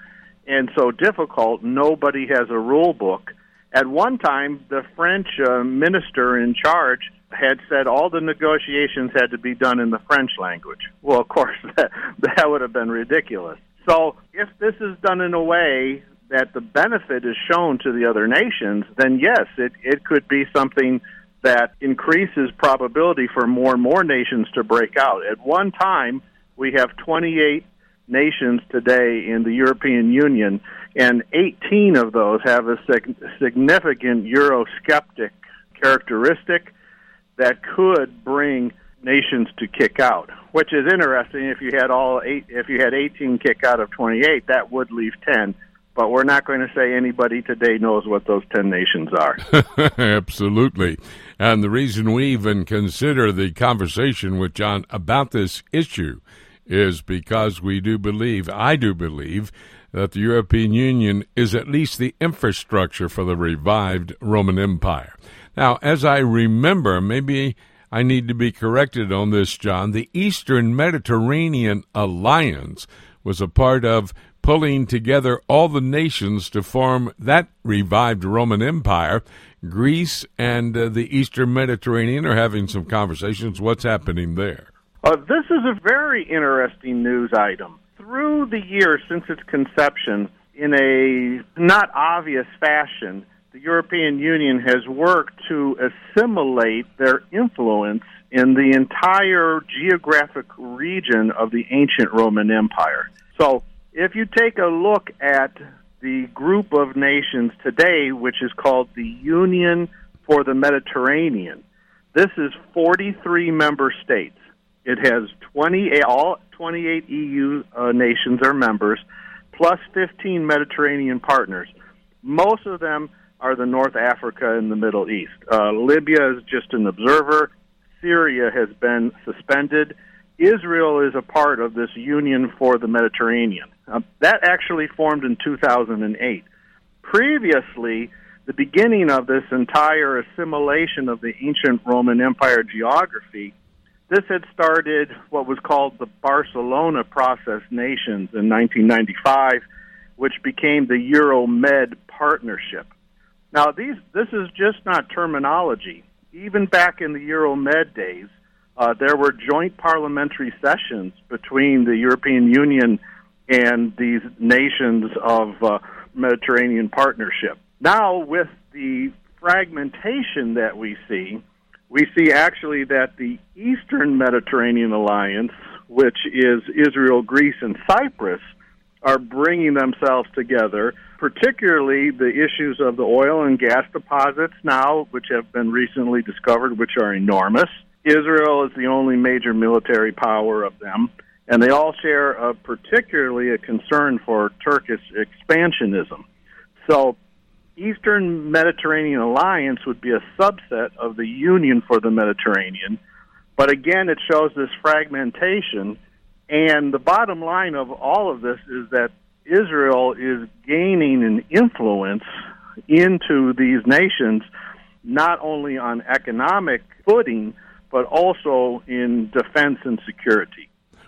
and so difficult. Nobody has a rule book. At one time, the French uh, minister in charge had said all the negotiations had to be done in the French language. Well, of course, that, that would have been ridiculous. So, if this is done in a way that the benefit is shown to the other nations, then yes, it, it could be something that increases probability for more and more nations to break out. At one time, we have 28 nations today in the European Union, and 18 of those have a sig- significant Eurosceptic characteristic that could bring nations to kick out. Which is interesting. If you had all eight, if you had 18 kick out of 28, that would leave 10. But we're not going to say anybody today knows what those 10 nations are. Absolutely. And the reason we even consider the conversation with John about this issue is because we do believe, I do believe, that the European Union is at least the infrastructure for the revived Roman Empire. Now, as I remember, maybe I need to be corrected on this, John, the Eastern Mediterranean Alliance was a part of pulling together all the nations to form that revived Roman Empire. Greece and uh, the Eastern Mediterranean are having some conversations. What's happening there? Uh, this is a very interesting news item. Through the years since its conception, in a not obvious fashion, the European Union has worked to assimilate their influence in the entire geographic region of the ancient Roman Empire. So, if you take a look at the group of nations today, which is called the Union for the Mediterranean, this is 43 member states. It has 20 all 28 EU uh, nations are members, plus 15 Mediterranean partners. Most of them are the North Africa and the Middle East. Uh, Libya is just an observer. Syria has been suspended. Israel is a part of this Union for the Mediterranean. Uh, that actually formed in 2008. Previously, the beginning of this entire assimilation of the ancient Roman Empire geography, this had started what was called the Barcelona Process Nations in 1995, which became the Euromed Partnership. Now, these this is just not terminology. Even back in the Euromed days, uh, there were joint parliamentary sessions between the European Union and these nations of uh, Mediterranean partnership. Now, with the fragmentation that we see, we see actually that the Eastern Mediterranean Alliance, which is Israel, Greece, and Cyprus, are bringing themselves together, particularly the issues of the oil and gas deposits now, which have been recently discovered, which are enormous. Israel is the only major military power of them, and they all share a, particularly a concern for Turkish expansionism. So, Eastern Mediterranean Alliance would be a subset of the Union for the Mediterranean, but again, it shows this fragmentation. And the bottom line of all of this is that Israel is gaining an influence into these nations, not only on economic footing, but also in defense and security.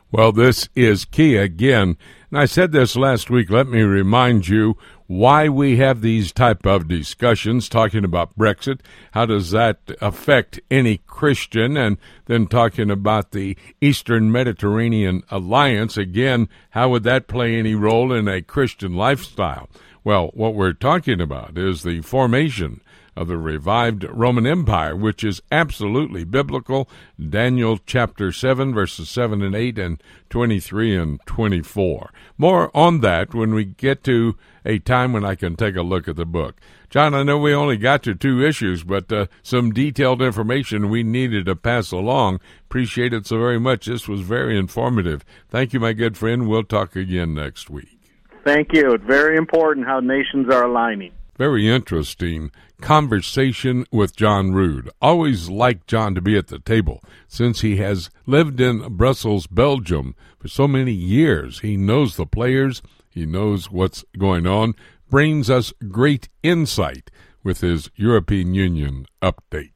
Well, this is key again. And I said this last week. Let me remind you why we have these type of discussions talking about Brexit. How does that affect any Christian? And then talking about the Eastern Mediterranean Alliance. Again, how would that play any role in a Christian lifestyle? Well, what we're talking about is the formation of the revived Roman Empire, which is absolutely biblical. Daniel chapter 7, verses 7 and 8, and 23 and 24. More on that when we get to a time when I can take a look at the book. John, I know we only got to two issues, but uh, some detailed information we needed to pass along. Appreciate it so very much. This was very informative. Thank you, my good friend. We'll talk again next week. Thank you. It's very important how nations are aligning. Very interesting conversation with John Rood. Always like John to be at the table since he has lived in Brussels, Belgium for so many years. He knows the players, he knows what's going on, brings us great insight with his European Union update.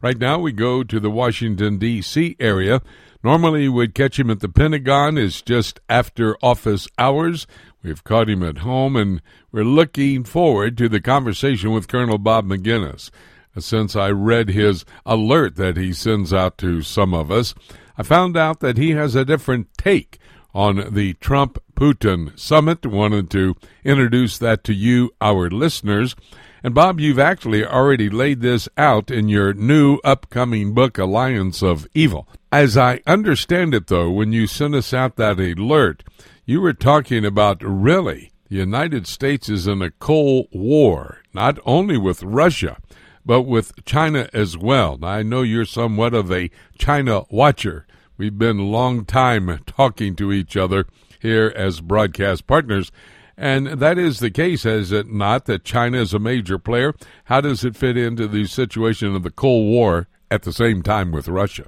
Right now we go to the Washington D.C. area. Normally we'd catch him at the Pentagon. It's just after office hours. We've caught him at home, and we're looking forward to the conversation with Colonel Bob Maginnis. Uh, since I read his alert that he sends out to some of us, I found out that he has a different take on the Trump Putin summit. Wanted to introduce that to you, our listeners. And Bob, you've actually already laid this out in your new upcoming book, Alliance of Evil. As I understand it, though, when you sent us out that alert, you were talking about really the United States is in a Cold War, not only with Russia, but with China as well. Now, I know you're somewhat of a China watcher. We've been a long time talking to each other here as broadcast partners. And that is the case, is it not, that China is a major player? How does it fit into the situation of the Cold War at the same time with Russia?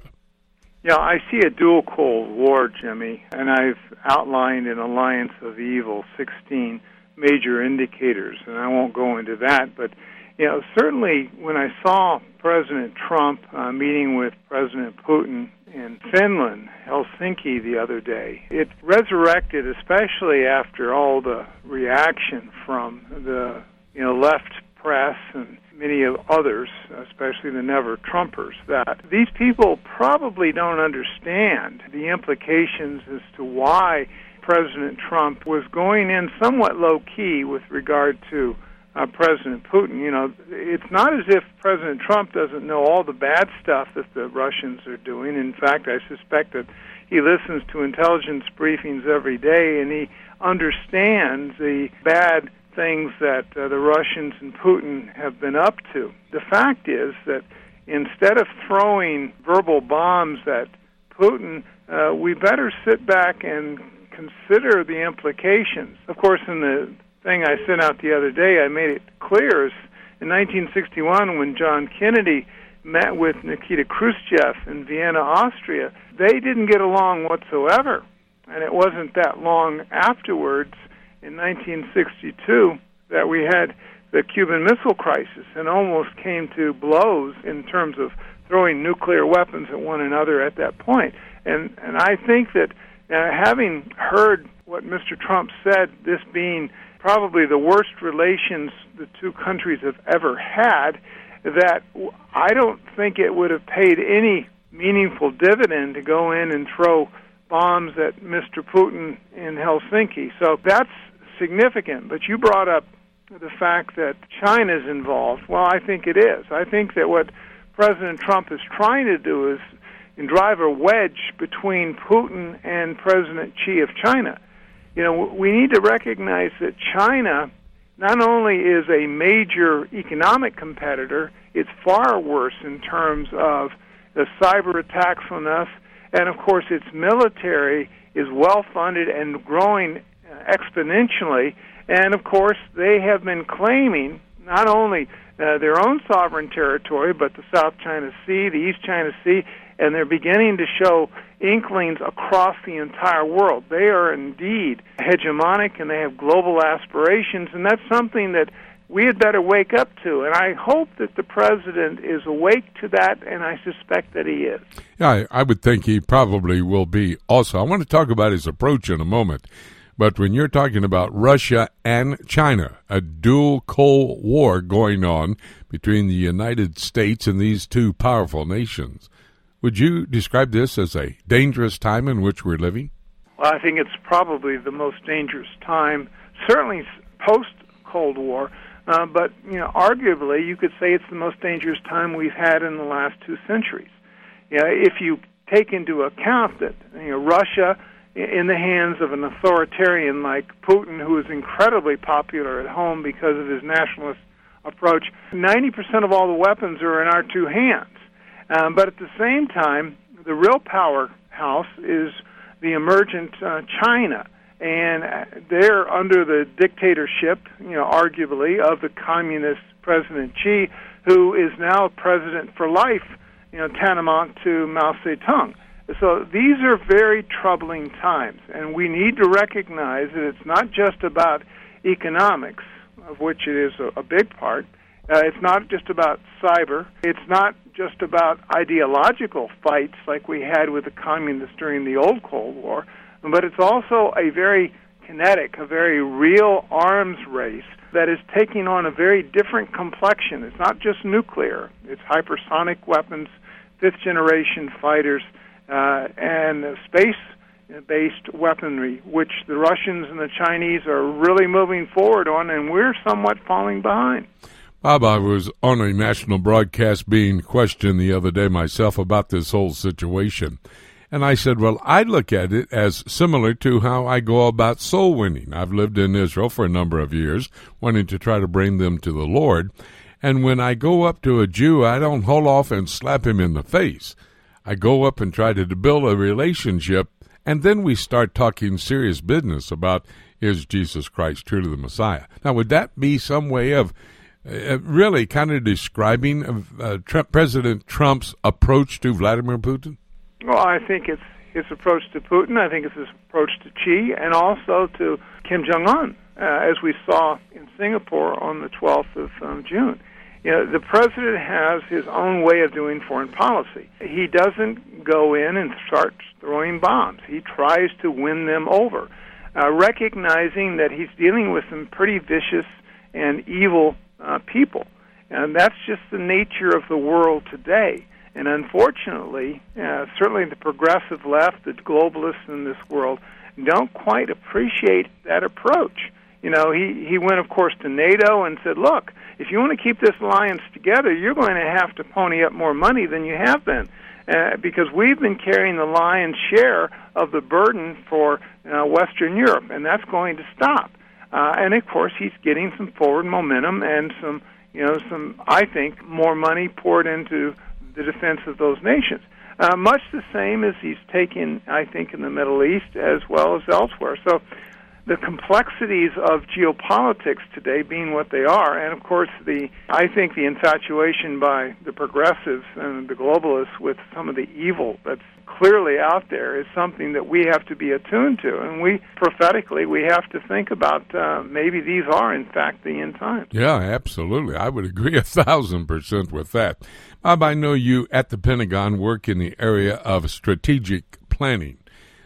Yeah, I see a dual Cold War, Jimmy, and I've outlined an alliance of evil, 16 major indicators, and I won't go into that, but you know, certainly when I saw President Trump uh, meeting with President Putin in Finland, Helsinki, the other day, it resurrected, especially after all the reaction from the you know left press and many of others, especially the never Trumpers, that these people probably don't understand the implications as to why President Trump was going in somewhat low key with regard to uh, President Putin. You know, it's not as if President Trump doesn't know all the bad stuff that the Russians are doing. In fact, I suspect that he listens to intelligence briefings every day and he understands the bad things that uh, the Russians and Putin have been up to. The fact is that instead of throwing verbal bombs at Putin, uh, we better sit back and consider the implications. Of course, in the thing I sent out the other day, I made it clear in 1961 when John Kennedy met with Nikita Khrushchev in Vienna, Austria, they didn't get along whatsoever. And it wasn't that long afterwards, in 1962, that we had the Cuban Missile Crisis and almost came to blows in terms of throwing nuclear weapons at one another at that point. And and I think that uh, having heard what Mr. Trump said, this being probably the worst relations the two countries have ever had, that I don't think it would have paid any meaningful dividend to go in and throw bombs at Mr. Putin in Helsinki. So that's significant. But you brought up the fact that China is involved. Well, I think it is. I think that what President Trump is trying to do is drive a wedge between Putin and President Xi of China you know, we need to recognize that China not only is a major economic competitor, it's far worse in terms of the cyber attacks on us, and of course, its military is well funded and growing exponentially. And of course, they have been claiming not only uh, their own sovereign territory, but the South China Sea, the East China Sea, and they're beginning to show inklings across the entire world. They are indeed hegemonic and they have global aspirations, and that's something that we had better wake up to. And I hope that the president is awake to that, and I suspect that he is. Yeah, I, I would think he probably will be also. I want to talk about his approach in a moment. But when you're talking about Russia and China, a dual Cold War going on between the United States and these two powerful nations, would you describe this as a dangerous time in which we're living? Well, I think it's probably the most dangerous time, certainly post Cold War. Uh, but you know, arguably, you could say it's the most dangerous time we've had in the last two centuries. You know, if you take into account that you know Russia, in the hands of an authoritarian like Putin, who is incredibly popular at home because of his nationalist approach, 90% of all the weapons are in our two hands. Um, but at the same time, the real powerhouse is the emergent uh, China, and uh, they're under the dictatorship, you know, arguably of the communist President Xi, who is now president for life, you know, tantamount to Mao Zedong. So these are very troubling times, and we need to recognize that it's not just about economics, of which it is a, a big part. Uh, it's not just about cyber. It's not just about ideological fights like we had with the communists during the old Cold War, but it's also a very kinetic, a very real arms race that is taking on a very different complexion. It's not just nuclear, it's hypersonic weapons, fifth generation fighters, uh, and space based weaponry, which the Russians and the Chinese are really moving forward on, and we're somewhat falling behind. Bob, I was on a national broadcast being questioned the other day myself about this whole situation. And I said, well, I look at it as similar to how I go about soul winning. I've lived in Israel for a number of years, wanting to try to bring them to the Lord. And when I go up to a Jew, I don't hold off and slap him in the face. I go up and try to build a relationship, and then we start talking serious business about is Jesus Christ truly the Messiah. Now, would that be some way of uh, really kind of describing uh, Trump, President Trump's approach to Vladimir Putin? Well, I think it's his approach to Putin. I think it's his approach to Xi, and also to Kim Jong Un, uh, as we saw in Singapore on the 12th of um, June. You know, the president has his own way of doing foreign policy. He doesn't go in and start throwing bombs. He tries to win them over, uh, recognizing that he's dealing with some pretty vicious and evil uh, people. And that's just the nature of the world today. And unfortunately, uh, certainly the progressive left, the globalists in this world, don't quite appreciate that approach. You know, he, he went, of course, to NATO and said, look, if you want to keep this alliance together, you're going to have to pony up more money than you have been. Uh, because we've been carrying the lion's share of the burden for uh, Western Europe, and that's going to stop. Uh, and of course, he's getting some forward momentum and some, you know, some I think more money poured into the defense of those nations. Uh, much the same as he's taken, I think, in the Middle East as well as elsewhere. So the complexities of geopolitics today being what they are, and of course the I think the infatuation by the progressives and the globalists with some of the evil that's clearly out there is something that we have to be attuned to, and we prophetically we have to think about uh, maybe these are in fact the end times. Yeah, absolutely. I would agree a thousand percent with that. Bob, I know you at the Pentagon work in the area of strategic planning.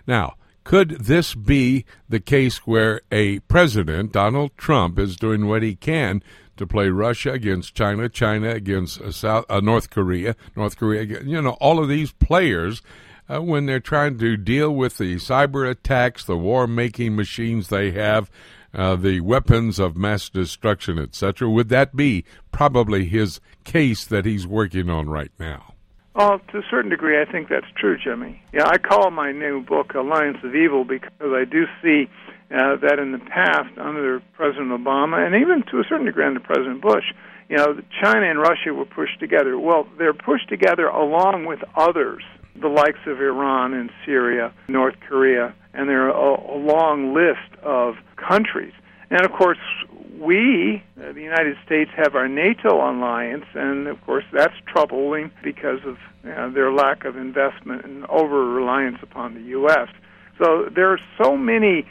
Now could this be the case where a president, Donald Trump, is doing what he can to play Russia against China, China against uh, South uh, North Korea, North Korea, against you know, all of these players uh, when they're trying to deal with the cyber attacks, the war making machines they have, uh, the weapons of mass destruction, etc. Would that be probably his case that he's working on right now? Well, to a certain degree, I think that's true, Jimmy. Yeah, I call my new book Alliance of Evil because I do see uh, that in the past, under President Obama, and even to a certain degree under President Bush, you know, China and Russia were pushed together. Well, they're pushed together along with others, the likes of Iran and Syria, North Korea, and there are a, a long list of countries. And of course, we, uh, the United States, have our NATO alliance, and of course that's troubling because of uh, their lack of investment and over reliance upon the U.S. So there are so many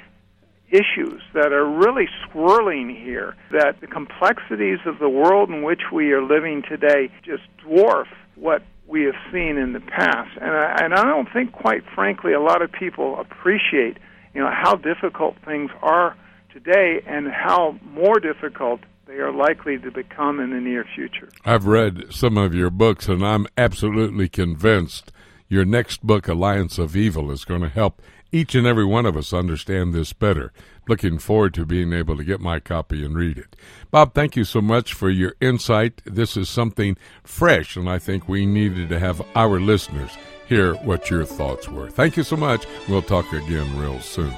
issues that are really swirling here that the complexities of the world in which we are living today just dwarf what we have seen in the past. And I, and I don't think, quite frankly, a lot of people appreciate, you know, how difficult things are today and how more difficult they are likely to become in the near future. I've read some of your books, and I'm absolutely convinced your next book, Alliance of Evil, is going to help each and every one of us understand this better. Looking forward to being able to get my copy and read it. Bob, thank you so much for your insight. This is something fresh, and I think we needed to have our listeners hear what your thoughts were. Thank you so much. We'll talk again real soon.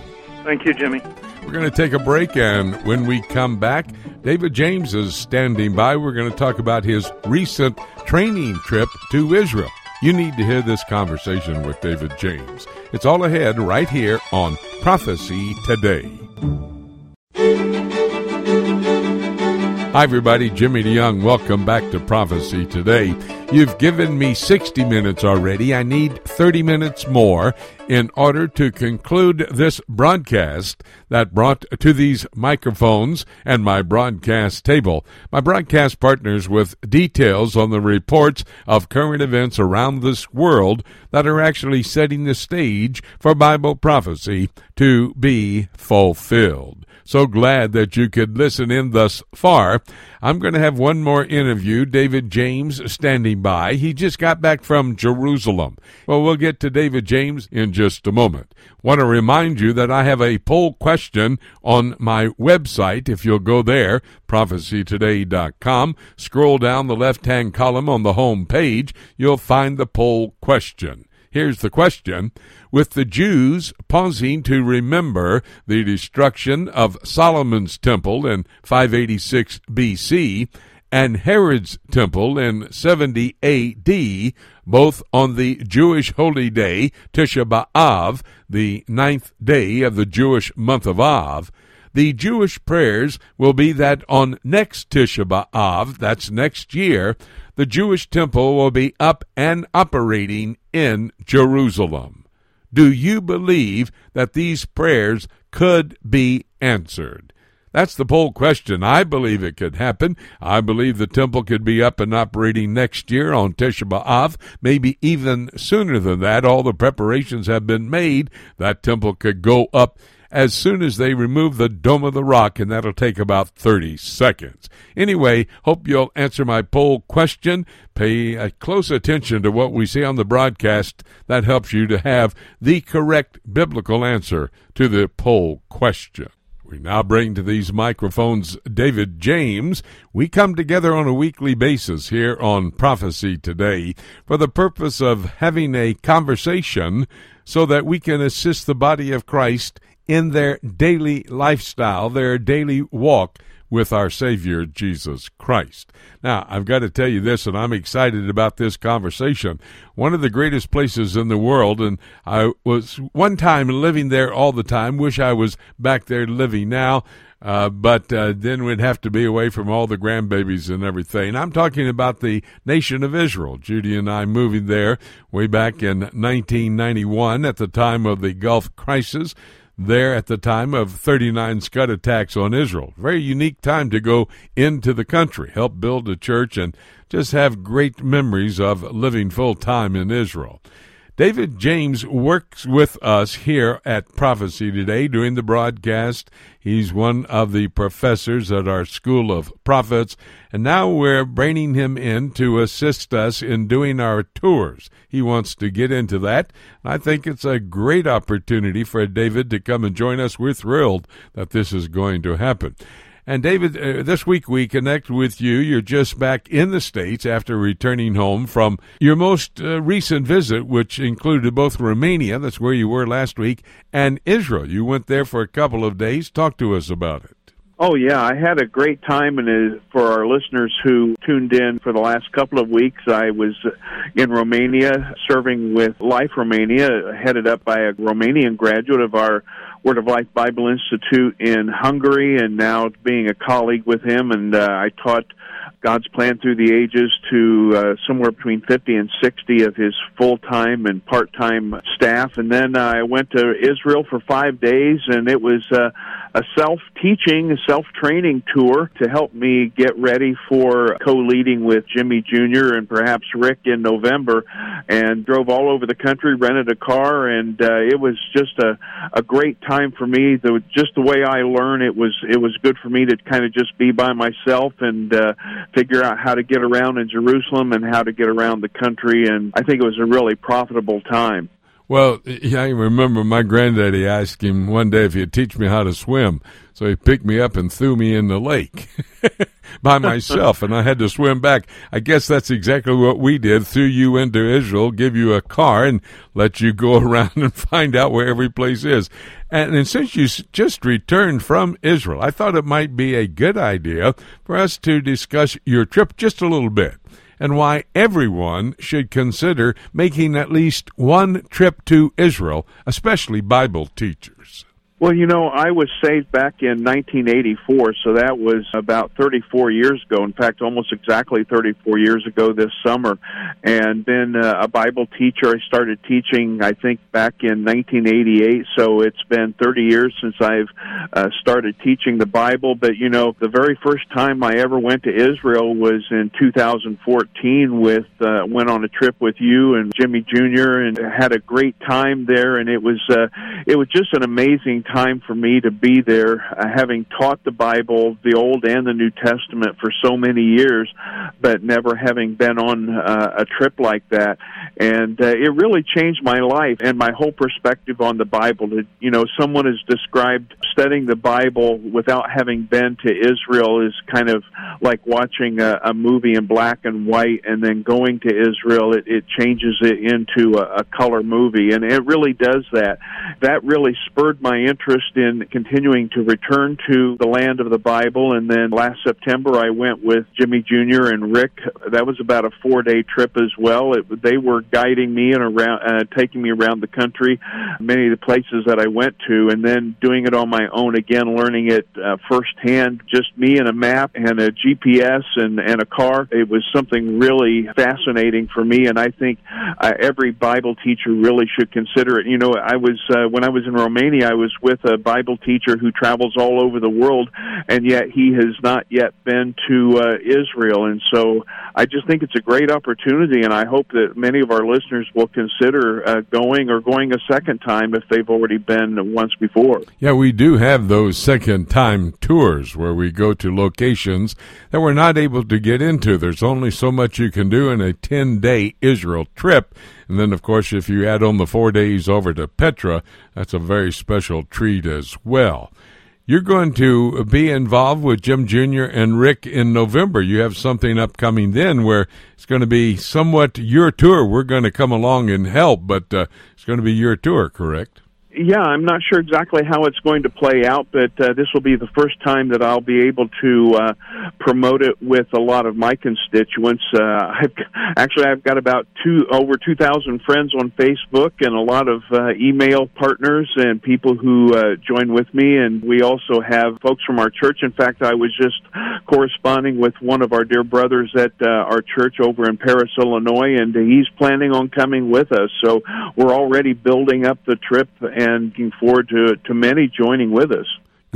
Thank you, Jimmy. We're going to take a break, and when we come back, David James is standing by. We're going to talk about his recent training trip to Israel. You need to hear this conversation with David James. It's all ahead right here on Prophecy Today. Hi, everybody. Jimmy DeYoung. Welcome back to Prophecy Today. You've given me 60 minutes already. I need 30 minutes more in order to conclude this broadcast that brought to these microphones and my broadcast table my broadcast partners with details on the reports of current events around this world that are actually setting the stage for Bible prophecy to be fulfilled. So glad that you could listen in thus far. I'm going to have one more interview. David James standing by. He just got back from Jerusalem. Well, we'll get to David James in just a moment. Want to remind you that I have a poll question on my website. If you'll go there, prophecytoday.com, scroll down the left hand column on the home page, you'll find the poll question. Here's the question. With the Jews pausing to remember the destruction of Solomon's temple in 586 BC and Herod's temple in 70 AD, both on the Jewish holy day Tisha B'Av, the ninth day of the Jewish month of Av, the Jewish prayers will be that on next Tisha B'Av, that's next year, the Jewish temple will be up and operating in Jerusalem. Do you believe that these prayers could be answered? That's the poll question. I believe it could happen. I believe the temple could be up and operating next year on Tisha B'Av, maybe even sooner than that. All the preparations have been made. That temple could go up as soon as they remove the Dome of the Rock, and that'll take about 30 seconds. Anyway, hope you'll answer my poll question. Pay close attention to what we see on the broadcast. That helps you to have the correct biblical answer to the poll question. We now bring to these microphones David James. We come together on a weekly basis here on Prophecy Today for the purpose of having a conversation so that we can assist the body of Christ in their daily lifestyle, their daily walk with our Savior Jesus Christ. Now, I've got to tell you this, and I'm excited about this conversation. One of the greatest places in the world, and I was one time living there all the time. Wish I was back there living now. Uh, but uh, then we'd have to be away from all the grandbabies and everything. I'm talking about the nation of Israel. Judy and I moving there way back in 1991 at the time of the Gulf crisis there at the time of 39 Scud attacks on Israel. Very unique time to go into the country, help build a church, and just have great memories of living full time in Israel. David James works with us here at Prophecy Today during the broadcast. He's one of the professors at our School of Prophets, and now we're bringing him in to assist us in doing our tours. He wants to get into that. I think it's a great opportunity for David to come and join us. We're thrilled that this is going to happen. And David, uh, this week we connect with you. You're just back in the States after returning home from your most uh, recent visit, which included both Romania, that's where you were last week, and Israel. You went there for a couple of days. Talk to us about it. Oh yeah, I had a great time, and uh, for our listeners who tuned in for the last couple of weeks, I was in Romania serving with Life Romania, headed up by a Romanian graduate of our Word of Life Bible Institute in Hungary, and now being a colleague with him, and uh, I taught God's plan through the ages to uh, somewhere between 50 and 60 of his full time and part time staff. And then I went to Israel for five days, and it was uh, a self teaching, self training tour to help me get ready for co leading with Jimmy Jr. and perhaps Rick in November. And drove all over the country, rented a car, and uh, it was just a, a great time for me. The, just the way I learn, it was it was good for me to kind of just be by myself and uh, figure out how to get around in Jerusalem and how to get around the country. And I think it was a really profitable time. Well, I remember my granddaddy asked him one day if he'd teach me how to swim. So he picked me up and threw me in the lake by myself, and I had to swim back. I guess that's exactly what we did. Threw you into Israel, give you a car, and let you go around and find out where every place is. And, and since you just returned from Israel, I thought it might be a good idea for us to discuss your trip just a little bit and why everyone should consider making at least one trip to Israel, especially Bible teachers. Well, you know, I was saved back in 1984, so that was about 34 years ago. In fact, almost exactly 34 years ago this summer. And been uh, a Bible teacher. I started teaching, I think, back in 1988. So it's been 30 years since I've uh, started teaching the Bible. But you know, the very first time I ever went to Israel was in 2014. With uh, went on a trip with you and Jimmy Jr. and had a great time there. And it was uh, it was just an amazing time for me to be there, uh, having taught the Bible, the Old and the New Testament, for so many years, but never having been on uh, a trip like that. And uh, it really changed my life and my whole perspective on the Bible. That, you know, someone has described studying the Bible without having been to Israel is kind of like watching a, a movie in black and white and then going to Israel. It, it changes it into a, a color movie, and it really does that. That really spurred my interest interest in continuing to return to the land of the Bible. And then last September, I went with Jimmy Jr. and Rick. That was about a four day trip as well. It, they were guiding me and around, uh, taking me around the country, many of the places that I went to, and then doing it on my own again, learning it uh, firsthand. Just me and a map and a GPS and and a car. It was something really fascinating for me, and I think uh, every Bible teacher really should consider it. You know, I was uh, when I was in Romania, I was with a Bible teacher who travels all over the world, and yet he has not yet been to uh, Israel. And so I just think it's a great opportunity, and I hope that many of our listeners will consider uh, going or going a second time if they've already been once before. Yeah, we do have those second time tours where we go to locations that we're not able to get into. There's only so much you can do in a 10 day Israel trip. And then, of course, if you add on the four days over to Petra, that's a very special treat as well. You're going to be involved with Jim Jr. and Rick in November. You have something upcoming then where it's going to be somewhat your tour. We're going to come along and help, but uh, it's going to be your tour, correct? Yeah, I'm not sure exactly how it's going to play out, but uh, this will be the first time that I'll be able to uh, promote it with a lot of my constituents. Uh, I've, actually, I've got about two over 2,000 friends on Facebook and a lot of uh, email partners and people who uh, join with me. And we also have folks from our church. In fact, I was just corresponding with one of our dear brothers at uh, our church over in Paris, Illinois, and he's planning on coming with us. So we're already building up the trip. And and looking forward to, to many joining with us.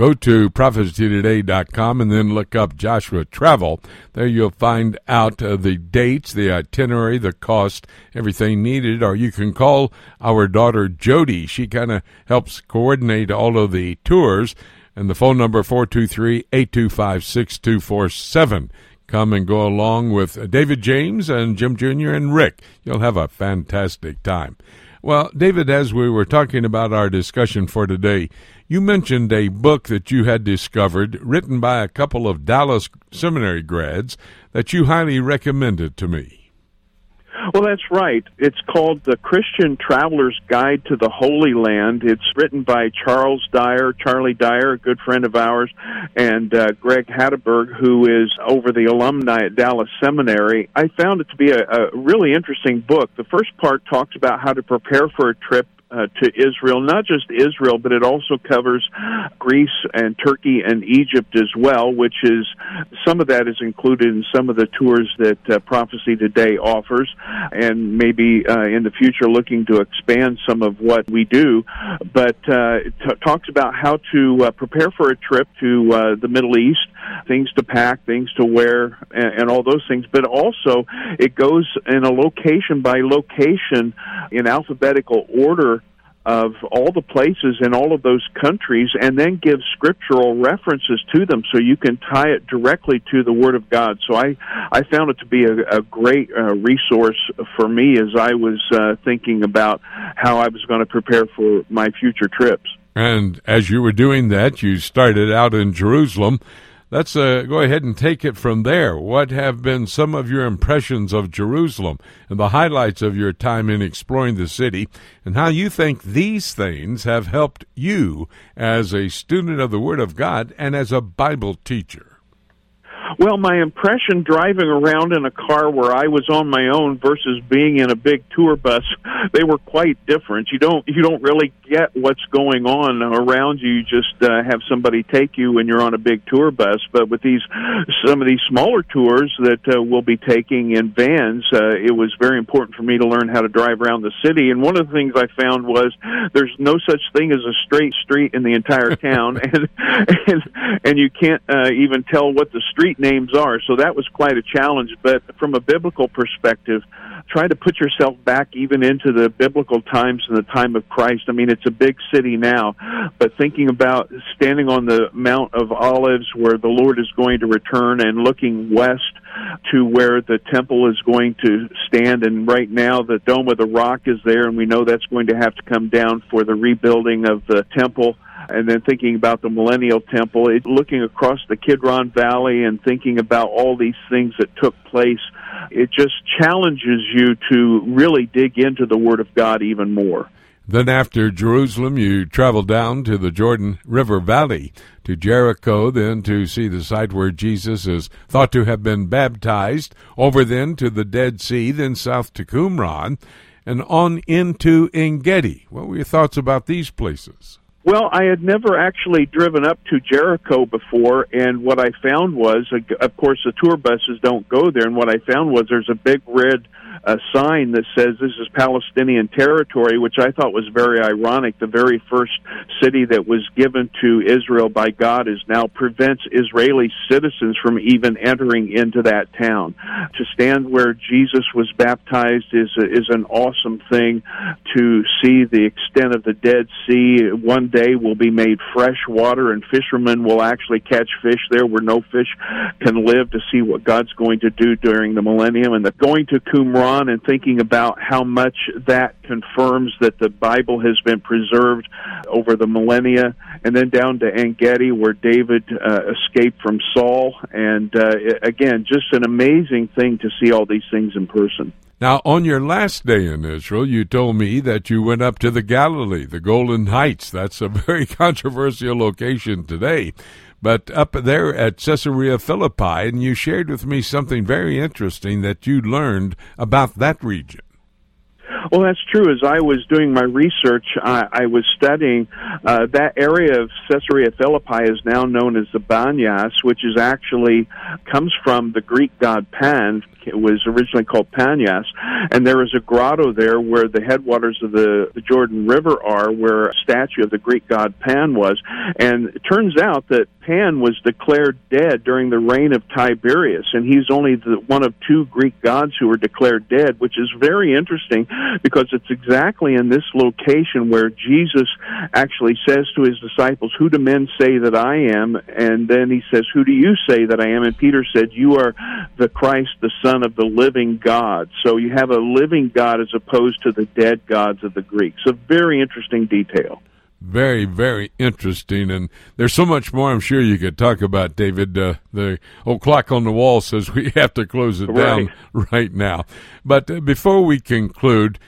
Go to prophecytoday.com and then look up Joshua Travel. There you'll find out uh, the dates, the itinerary, the cost, everything needed. Or you can call our daughter Jody. She kind of helps coordinate all of the tours. And the phone number 423-825-6247. Come and go along with David James and Jim Jr. and Rick. You'll have a fantastic time. Well, David, as we were talking about our discussion for today, you mentioned a book that you had discovered written by a couple of Dallas seminary grads that you highly recommended to me. Well, that's right. It's called The Christian Traveler's Guide to the Holy Land. It's written by Charles Dyer, Charlie Dyer, a good friend of ours, and uh, Greg Hatteberg, who is over the alumni at Dallas Seminary. I found it to be a, a really interesting book. The first part talks about how to prepare for a trip uh, to Israel, not just Israel, but it also covers Greece and Turkey and Egypt as well, which is some of that is included in some of the tours that uh, Prophecy Today offers, and maybe uh, in the future looking to expand some of what we do. But uh, it t- talks about how to uh, prepare for a trip to uh, the Middle East, things to pack, things to wear, and, and all those things. But also, it goes in a location by location in alphabetical order of all the places in all of those countries and then give scriptural references to them so you can tie it directly to the word of god so i i found it to be a, a great uh, resource for me as i was uh, thinking about how i was going to prepare for my future trips and as you were doing that you started out in jerusalem Let's uh, go ahead and take it from there. What have been some of your impressions of Jerusalem and the highlights of your time in exploring the city, and how you think these things have helped you as a student of the Word of God and as a Bible teacher? Well, my impression driving around in a car where I was on my own versus being in a big tour bus, they were quite different. You don't you don't really get what's going on around you. You just uh, have somebody take you when you're on a big tour bus. But with these some of these smaller tours that uh, we'll be taking in vans, uh, it was very important for me to learn how to drive around the city. And one of the things I found was there's no such thing as a straight street in the entire town, and and and you can't uh, even tell what the street names are. So that was quite a challenge. But from a biblical perspective, try to put yourself back even into the biblical times and the time of Christ. I mean, it's a big city now, but thinking about standing on the Mount of Olives where the Lord is going to return and looking west to where the temple is going to stand. And right now, the Dome of the Rock is there, and we know that's going to have to come down for the rebuilding of the temple and then thinking about the Millennial Temple, it, looking across the Kidron Valley and thinking about all these things that took place, it just challenges you to really dig into the Word of God even more. Then, after Jerusalem, you travel down to the Jordan River Valley to Jericho, then to see the site where Jesus is thought to have been baptized, over then to the Dead Sea, then south to Qumran, and on into Engedi. What were your thoughts about these places? Well, I had never actually driven up to Jericho before, and what I found was, of course, the tour buses don't go there, and what I found was there's a big red a sign that says this is Palestinian territory, which I thought was very ironic. The very first city that was given to Israel by God is now prevents Israeli citizens from even entering into that town. To stand where Jesus was baptized is is an awesome thing. To see the extent of the Dead Sea, one day will be made fresh water, and fishermen will actually catch fish there where no fish can live. To see what God's going to do during the millennium, and the going to Qumran on and thinking about how much that confirms that the Bible has been preserved over the millennia, and then down to Engedi where David uh, escaped from Saul. And uh, again, just an amazing thing to see all these things in person. Now, on your last day in Israel, you told me that you went up to the Galilee, the Golan Heights. That's a very controversial location today but up there at Caesarea Philippi, and you shared with me something very interesting that you learned about that region. Well, that's true. As I was doing my research, I, I was studying uh, that area of Caesarea Philippi is now known as the Banyas, which is actually comes from the Greek god Pan, it was originally called Panyas, and there is a grotto there where the headwaters of the, the Jordan River are, where a statue of the Greek god Pan was. And it turns out that Was declared dead during the reign of Tiberius, and he's only the, one of two Greek gods who were declared dead, which is very interesting because it's exactly in this location where Jesus actually says to his disciples, Who do men say that I am? And then he says, Who do you say that I am? And Peter said, You are the Christ, the son of the living God. So you have a living God as opposed to the dead gods of the Greeks. A very interesting detail. Very, very interesting. And there's so much more I'm sure you could talk about, David. Uh, the old clock on the wall says we have to close it right. down right now. But uh, before we conclude,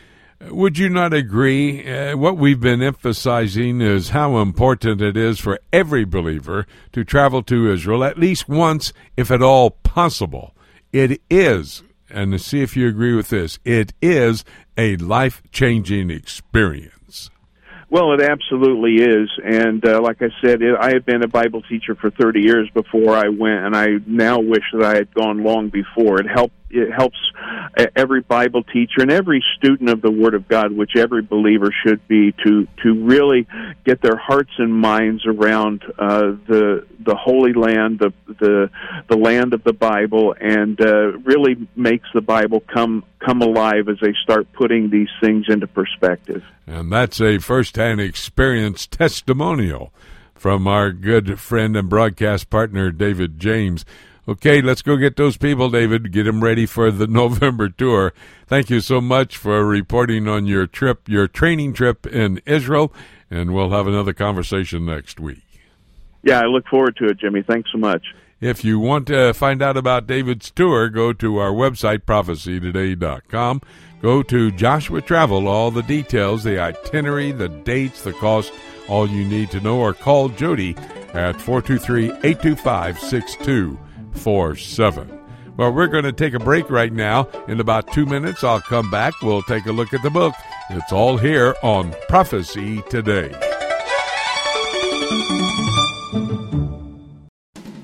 would you not agree? Uh, what we've been emphasizing is how important it is for every believer to travel to Israel at least once, if at all possible. It is, and to see if you agree with this, it is a life changing experience. Well, it absolutely is, and uh, like I said, it, I had been a Bible teacher for 30 years before I went, and I now wish that I had gone long before. It helped it helps every Bible teacher and every student of the Word of God, which every believer should be, to to really get their hearts and minds around uh, the the Holy Land, the the the land of the Bible, and uh, really makes the Bible come come alive as they start putting these things into perspective. And that's a first-hand experience testimonial from our good friend and broadcast partner David James. Okay, let's go get those people, David. Get them ready for the November tour. Thank you so much for reporting on your trip, your training trip in Israel, and we'll have another conversation next week. Yeah, I look forward to it, Jimmy. Thanks so much. If you want to find out about David's tour, go to our website, prophecytoday.com. Go to Joshua Travel, all the details, the itinerary, the dates, the cost, all you need to know, or call Jody at 423 825 7. Well, we're going to take a break right now. In about two minutes, I'll come back. We'll take a look at the book. It's all here on Prophecy Today.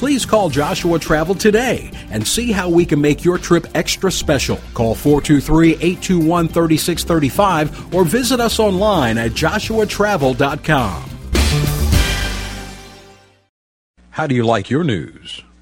Please call Joshua Travel today and see how we can make your trip extra special. Call 423 821 3635 or visit us online at joshuatravel.com. How do you like your news?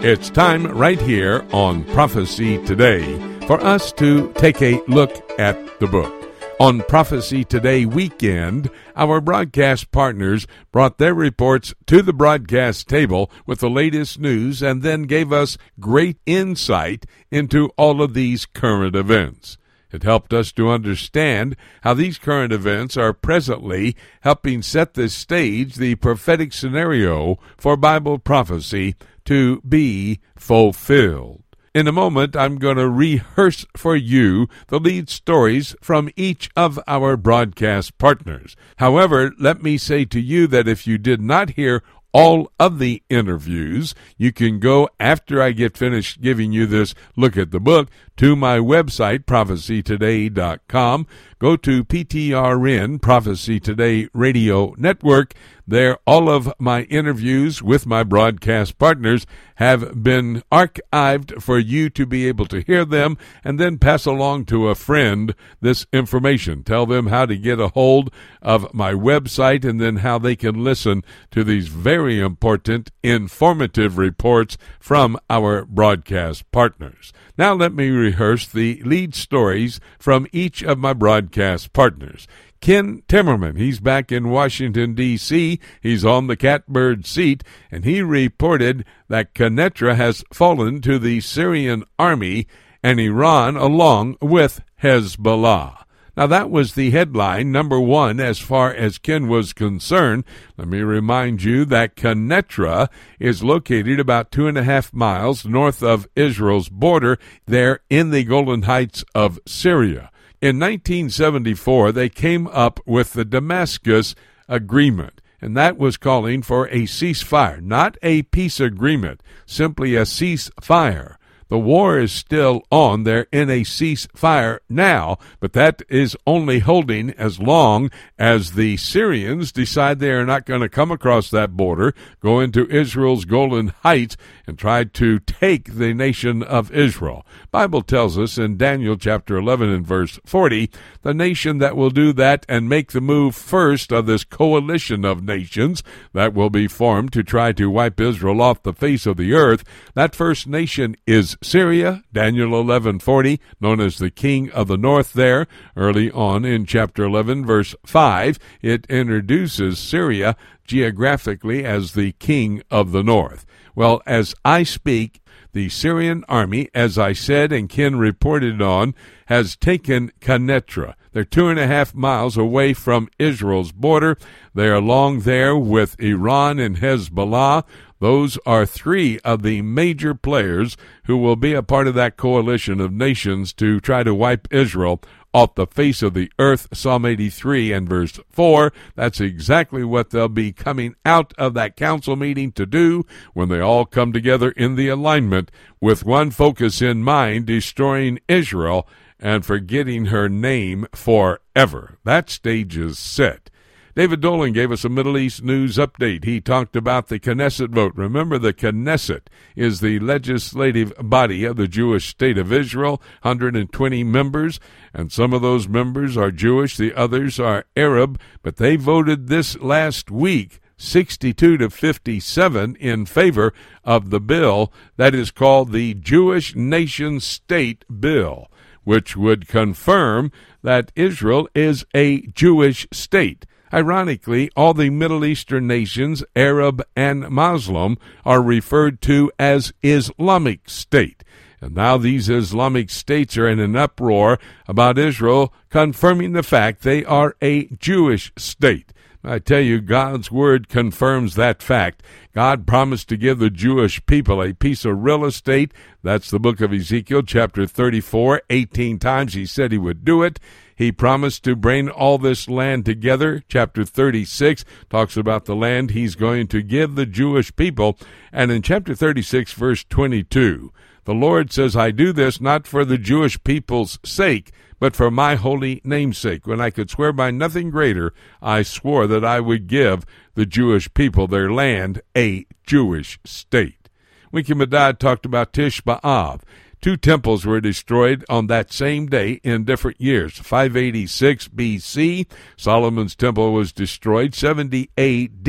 It's time right here on Prophecy Today for us to take a look at the book. On Prophecy Today weekend, our broadcast partners brought their reports to the broadcast table with the latest news and then gave us great insight into all of these current events. It helped us to understand how these current events are presently helping set the stage, the prophetic scenario for Bible prophecy to be fulfilled. In a moment, I'm going to rehearse for you the lead stories from each of our broadcast partners. However, let me say to you that if you did not hear all of the interviews. You can go after I get finished giving you this look at the book to my website, prophecytoday.com. Go to PTRN, Prophecy Today Radio Network. There, all of my interviews with my broadcast partners have been archived for you to be able to hear them and then pass along to a friend this information. Tell them how to get a hold of my website and then how they can listen to these very important, informative reports from our broadcast partners. Now, let me rehearse the lead stories from each of my broadcast partners. Ken Timmerman. He's back in Washington, D.C. He's on the catbird seat, and he reported that Quneitra has fallen to the Syrian army and Iran along with Hezbollah. Now, that was the headline, number one, as far as Ken was concerned. Let me remind you that Quneitra is located about two and a half miles north of Israel's border, there in the Golan Heights of Syria. In 1974, they came up with the Damascus Agreement, and that was calling for a ceasefire, not a peace agreement, simply a ceasefire. The war is still on. They're in a ceasefire now, but that is only holding as long as the Syrians decide they are not going to come across that border, go into Israel's Golan Heights, and try to take the nation of Israel. Bible tells us in Daniel chapter 11 and verse 40, the nation that will do that and make the move first of this coalition of nations that will be formed to try to wipe Israel off the face of the earth, that first nation is Syria, Daniel 11:40, known as the king of the north there, early on in chapter 11 verse 5, it introduces Syria geographically as the king of the north. Well, as I speak, the Syrian army, as I said and Ken reported on, has taken Quneitra. They're two and a half miles away from Israel's border. They're along there with Iran and Hezbollah. Those are three of the major players who will be a part of that coalition of nations to try to wipe Israel off the face of the earth. Psalm 83 and verse 4. That's exactly what they'll be coming out of that council meeting to do when they all come together in the alignment with one focus in mind destroying Israel and forgetting her name forever. That stage is set. David Dolan gave us a Middle East news update. He talked about the Knesset vote. Remember, the Knesset is the legislative body of the Jewish state of Israel, 120 members, and some of those members are Jewish, the others are Arab, but they voted this last week 62 to 57 in favor of the bill that is called the Jewish Nation State Bill, which would confirm that Israel is a Jewish state. Ironically, all the Middle Eastern nations, Arab and Muslim, are referred to as Islamic State. And now these Islamic states are in an uproar about Israel confirming the fact they are a Jewish state. I tell you, God's word confirms that fact. God promised to give the Jewish people a piece of real estate. That's the book of Ezekiel, chapter 34. 18 times he said he would do it. He promised to bring all this land together. Chapter 36 talks about the land he's going to give the Jewish people. And in chapter 36, verse 22, the Lord says, I do this not for the Jewish people's sake, but for my holy namesake. When I could swear by nothing greater, I swore that I would give the Jewish people their land, a Jewish state. Winkie Medad talked about Tish B'Av. Two temples were destroyed on that same day in different years. 586 BC, Solomon's temple was destroyed. 70 AD,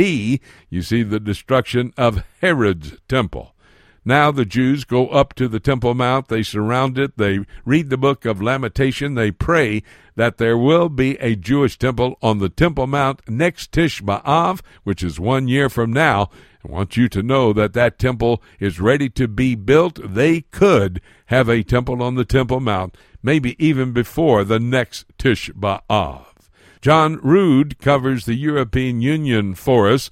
you see the destruction of Herod's temple. Now the Jews go up to the Temple Mount, they surround it, they read the book of Lamentation, they pray that there will be a Jewish temple on the Temple Mount next Tish B'Av, which is one year from now. I want you to know that that temple is ready to be built. They could have a temple on the Temple Mount, maybe even before the next Tish B'Av. John Rood covers the European Union for us.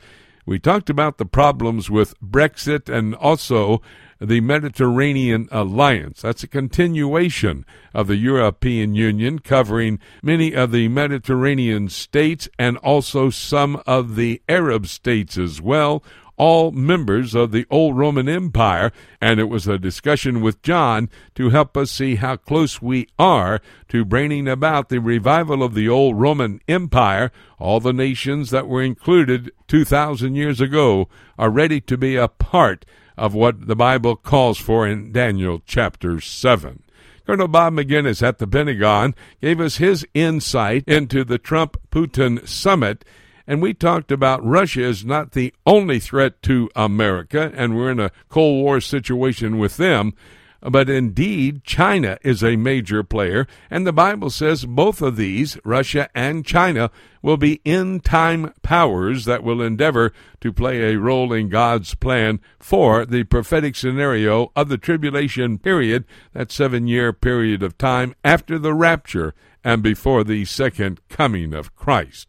We talked about the problems with Brexit and also the Mediterranean Alliance. That's a continuation of the European Union, covering many of the Mediterranean states and also some of the Arab states as well, all members of the old Roman Empire, and it was a discussion with John to help us see how close we are to bringing about the revival of the old Roman Empire. All the nations that were included 2,000 years ago are ready to be a part of what the Bible calls for in Daniel chapter 7. Colonel Bob Maginnis at the Pentagon gave us his insight into the Trump Putin summit and we talked about Russia is not the only threat to America, and we're in a Cold War situation with them. But indeed, China is a major player, and the Bible says both of these, Russia and China, will be end time powers that will endeavor to play a role in God's plan for the prophetic scenario of the tribulation period, that seven year period of time after the rapture and before the second coming of Christ.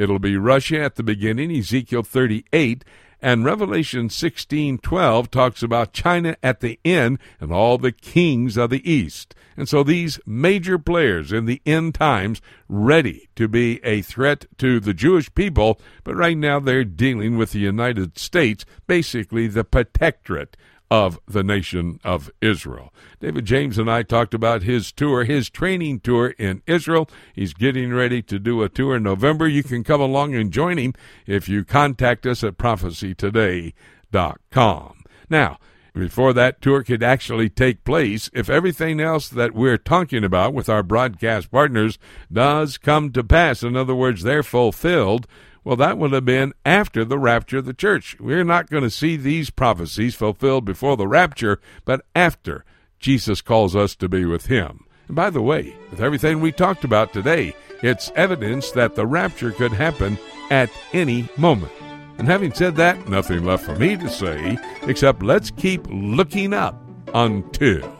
It'll be Russia at the beginning, Ezekiel 38, and Revelation 16:12 talks about China at the end and all the kings of the east. And so these major players in the end times ready to be a threat to the Jewish people, but right now they're dealing with the United States, basically the protectorate of the nation of Israel. David James and I talked about his tour, his training tour in Israel. He's getting ready to do a tour in November. You can come along and join him if you contact us at prophecytoday.com. Now, before that tour could actually take place, if everything else that we're talking about with our broadcast partners does come to pass, in other words, they're fulfilled, well, that would have been after the rapture of the church. We're not going to see these prophecies fulfilled before the rapture, but after Jesus calls us to be with him. And by the way, with everything we talked about today, it's evidence that the rapture could happen at any moment. And having said that, nothing left for me to say except let's keep looking up until.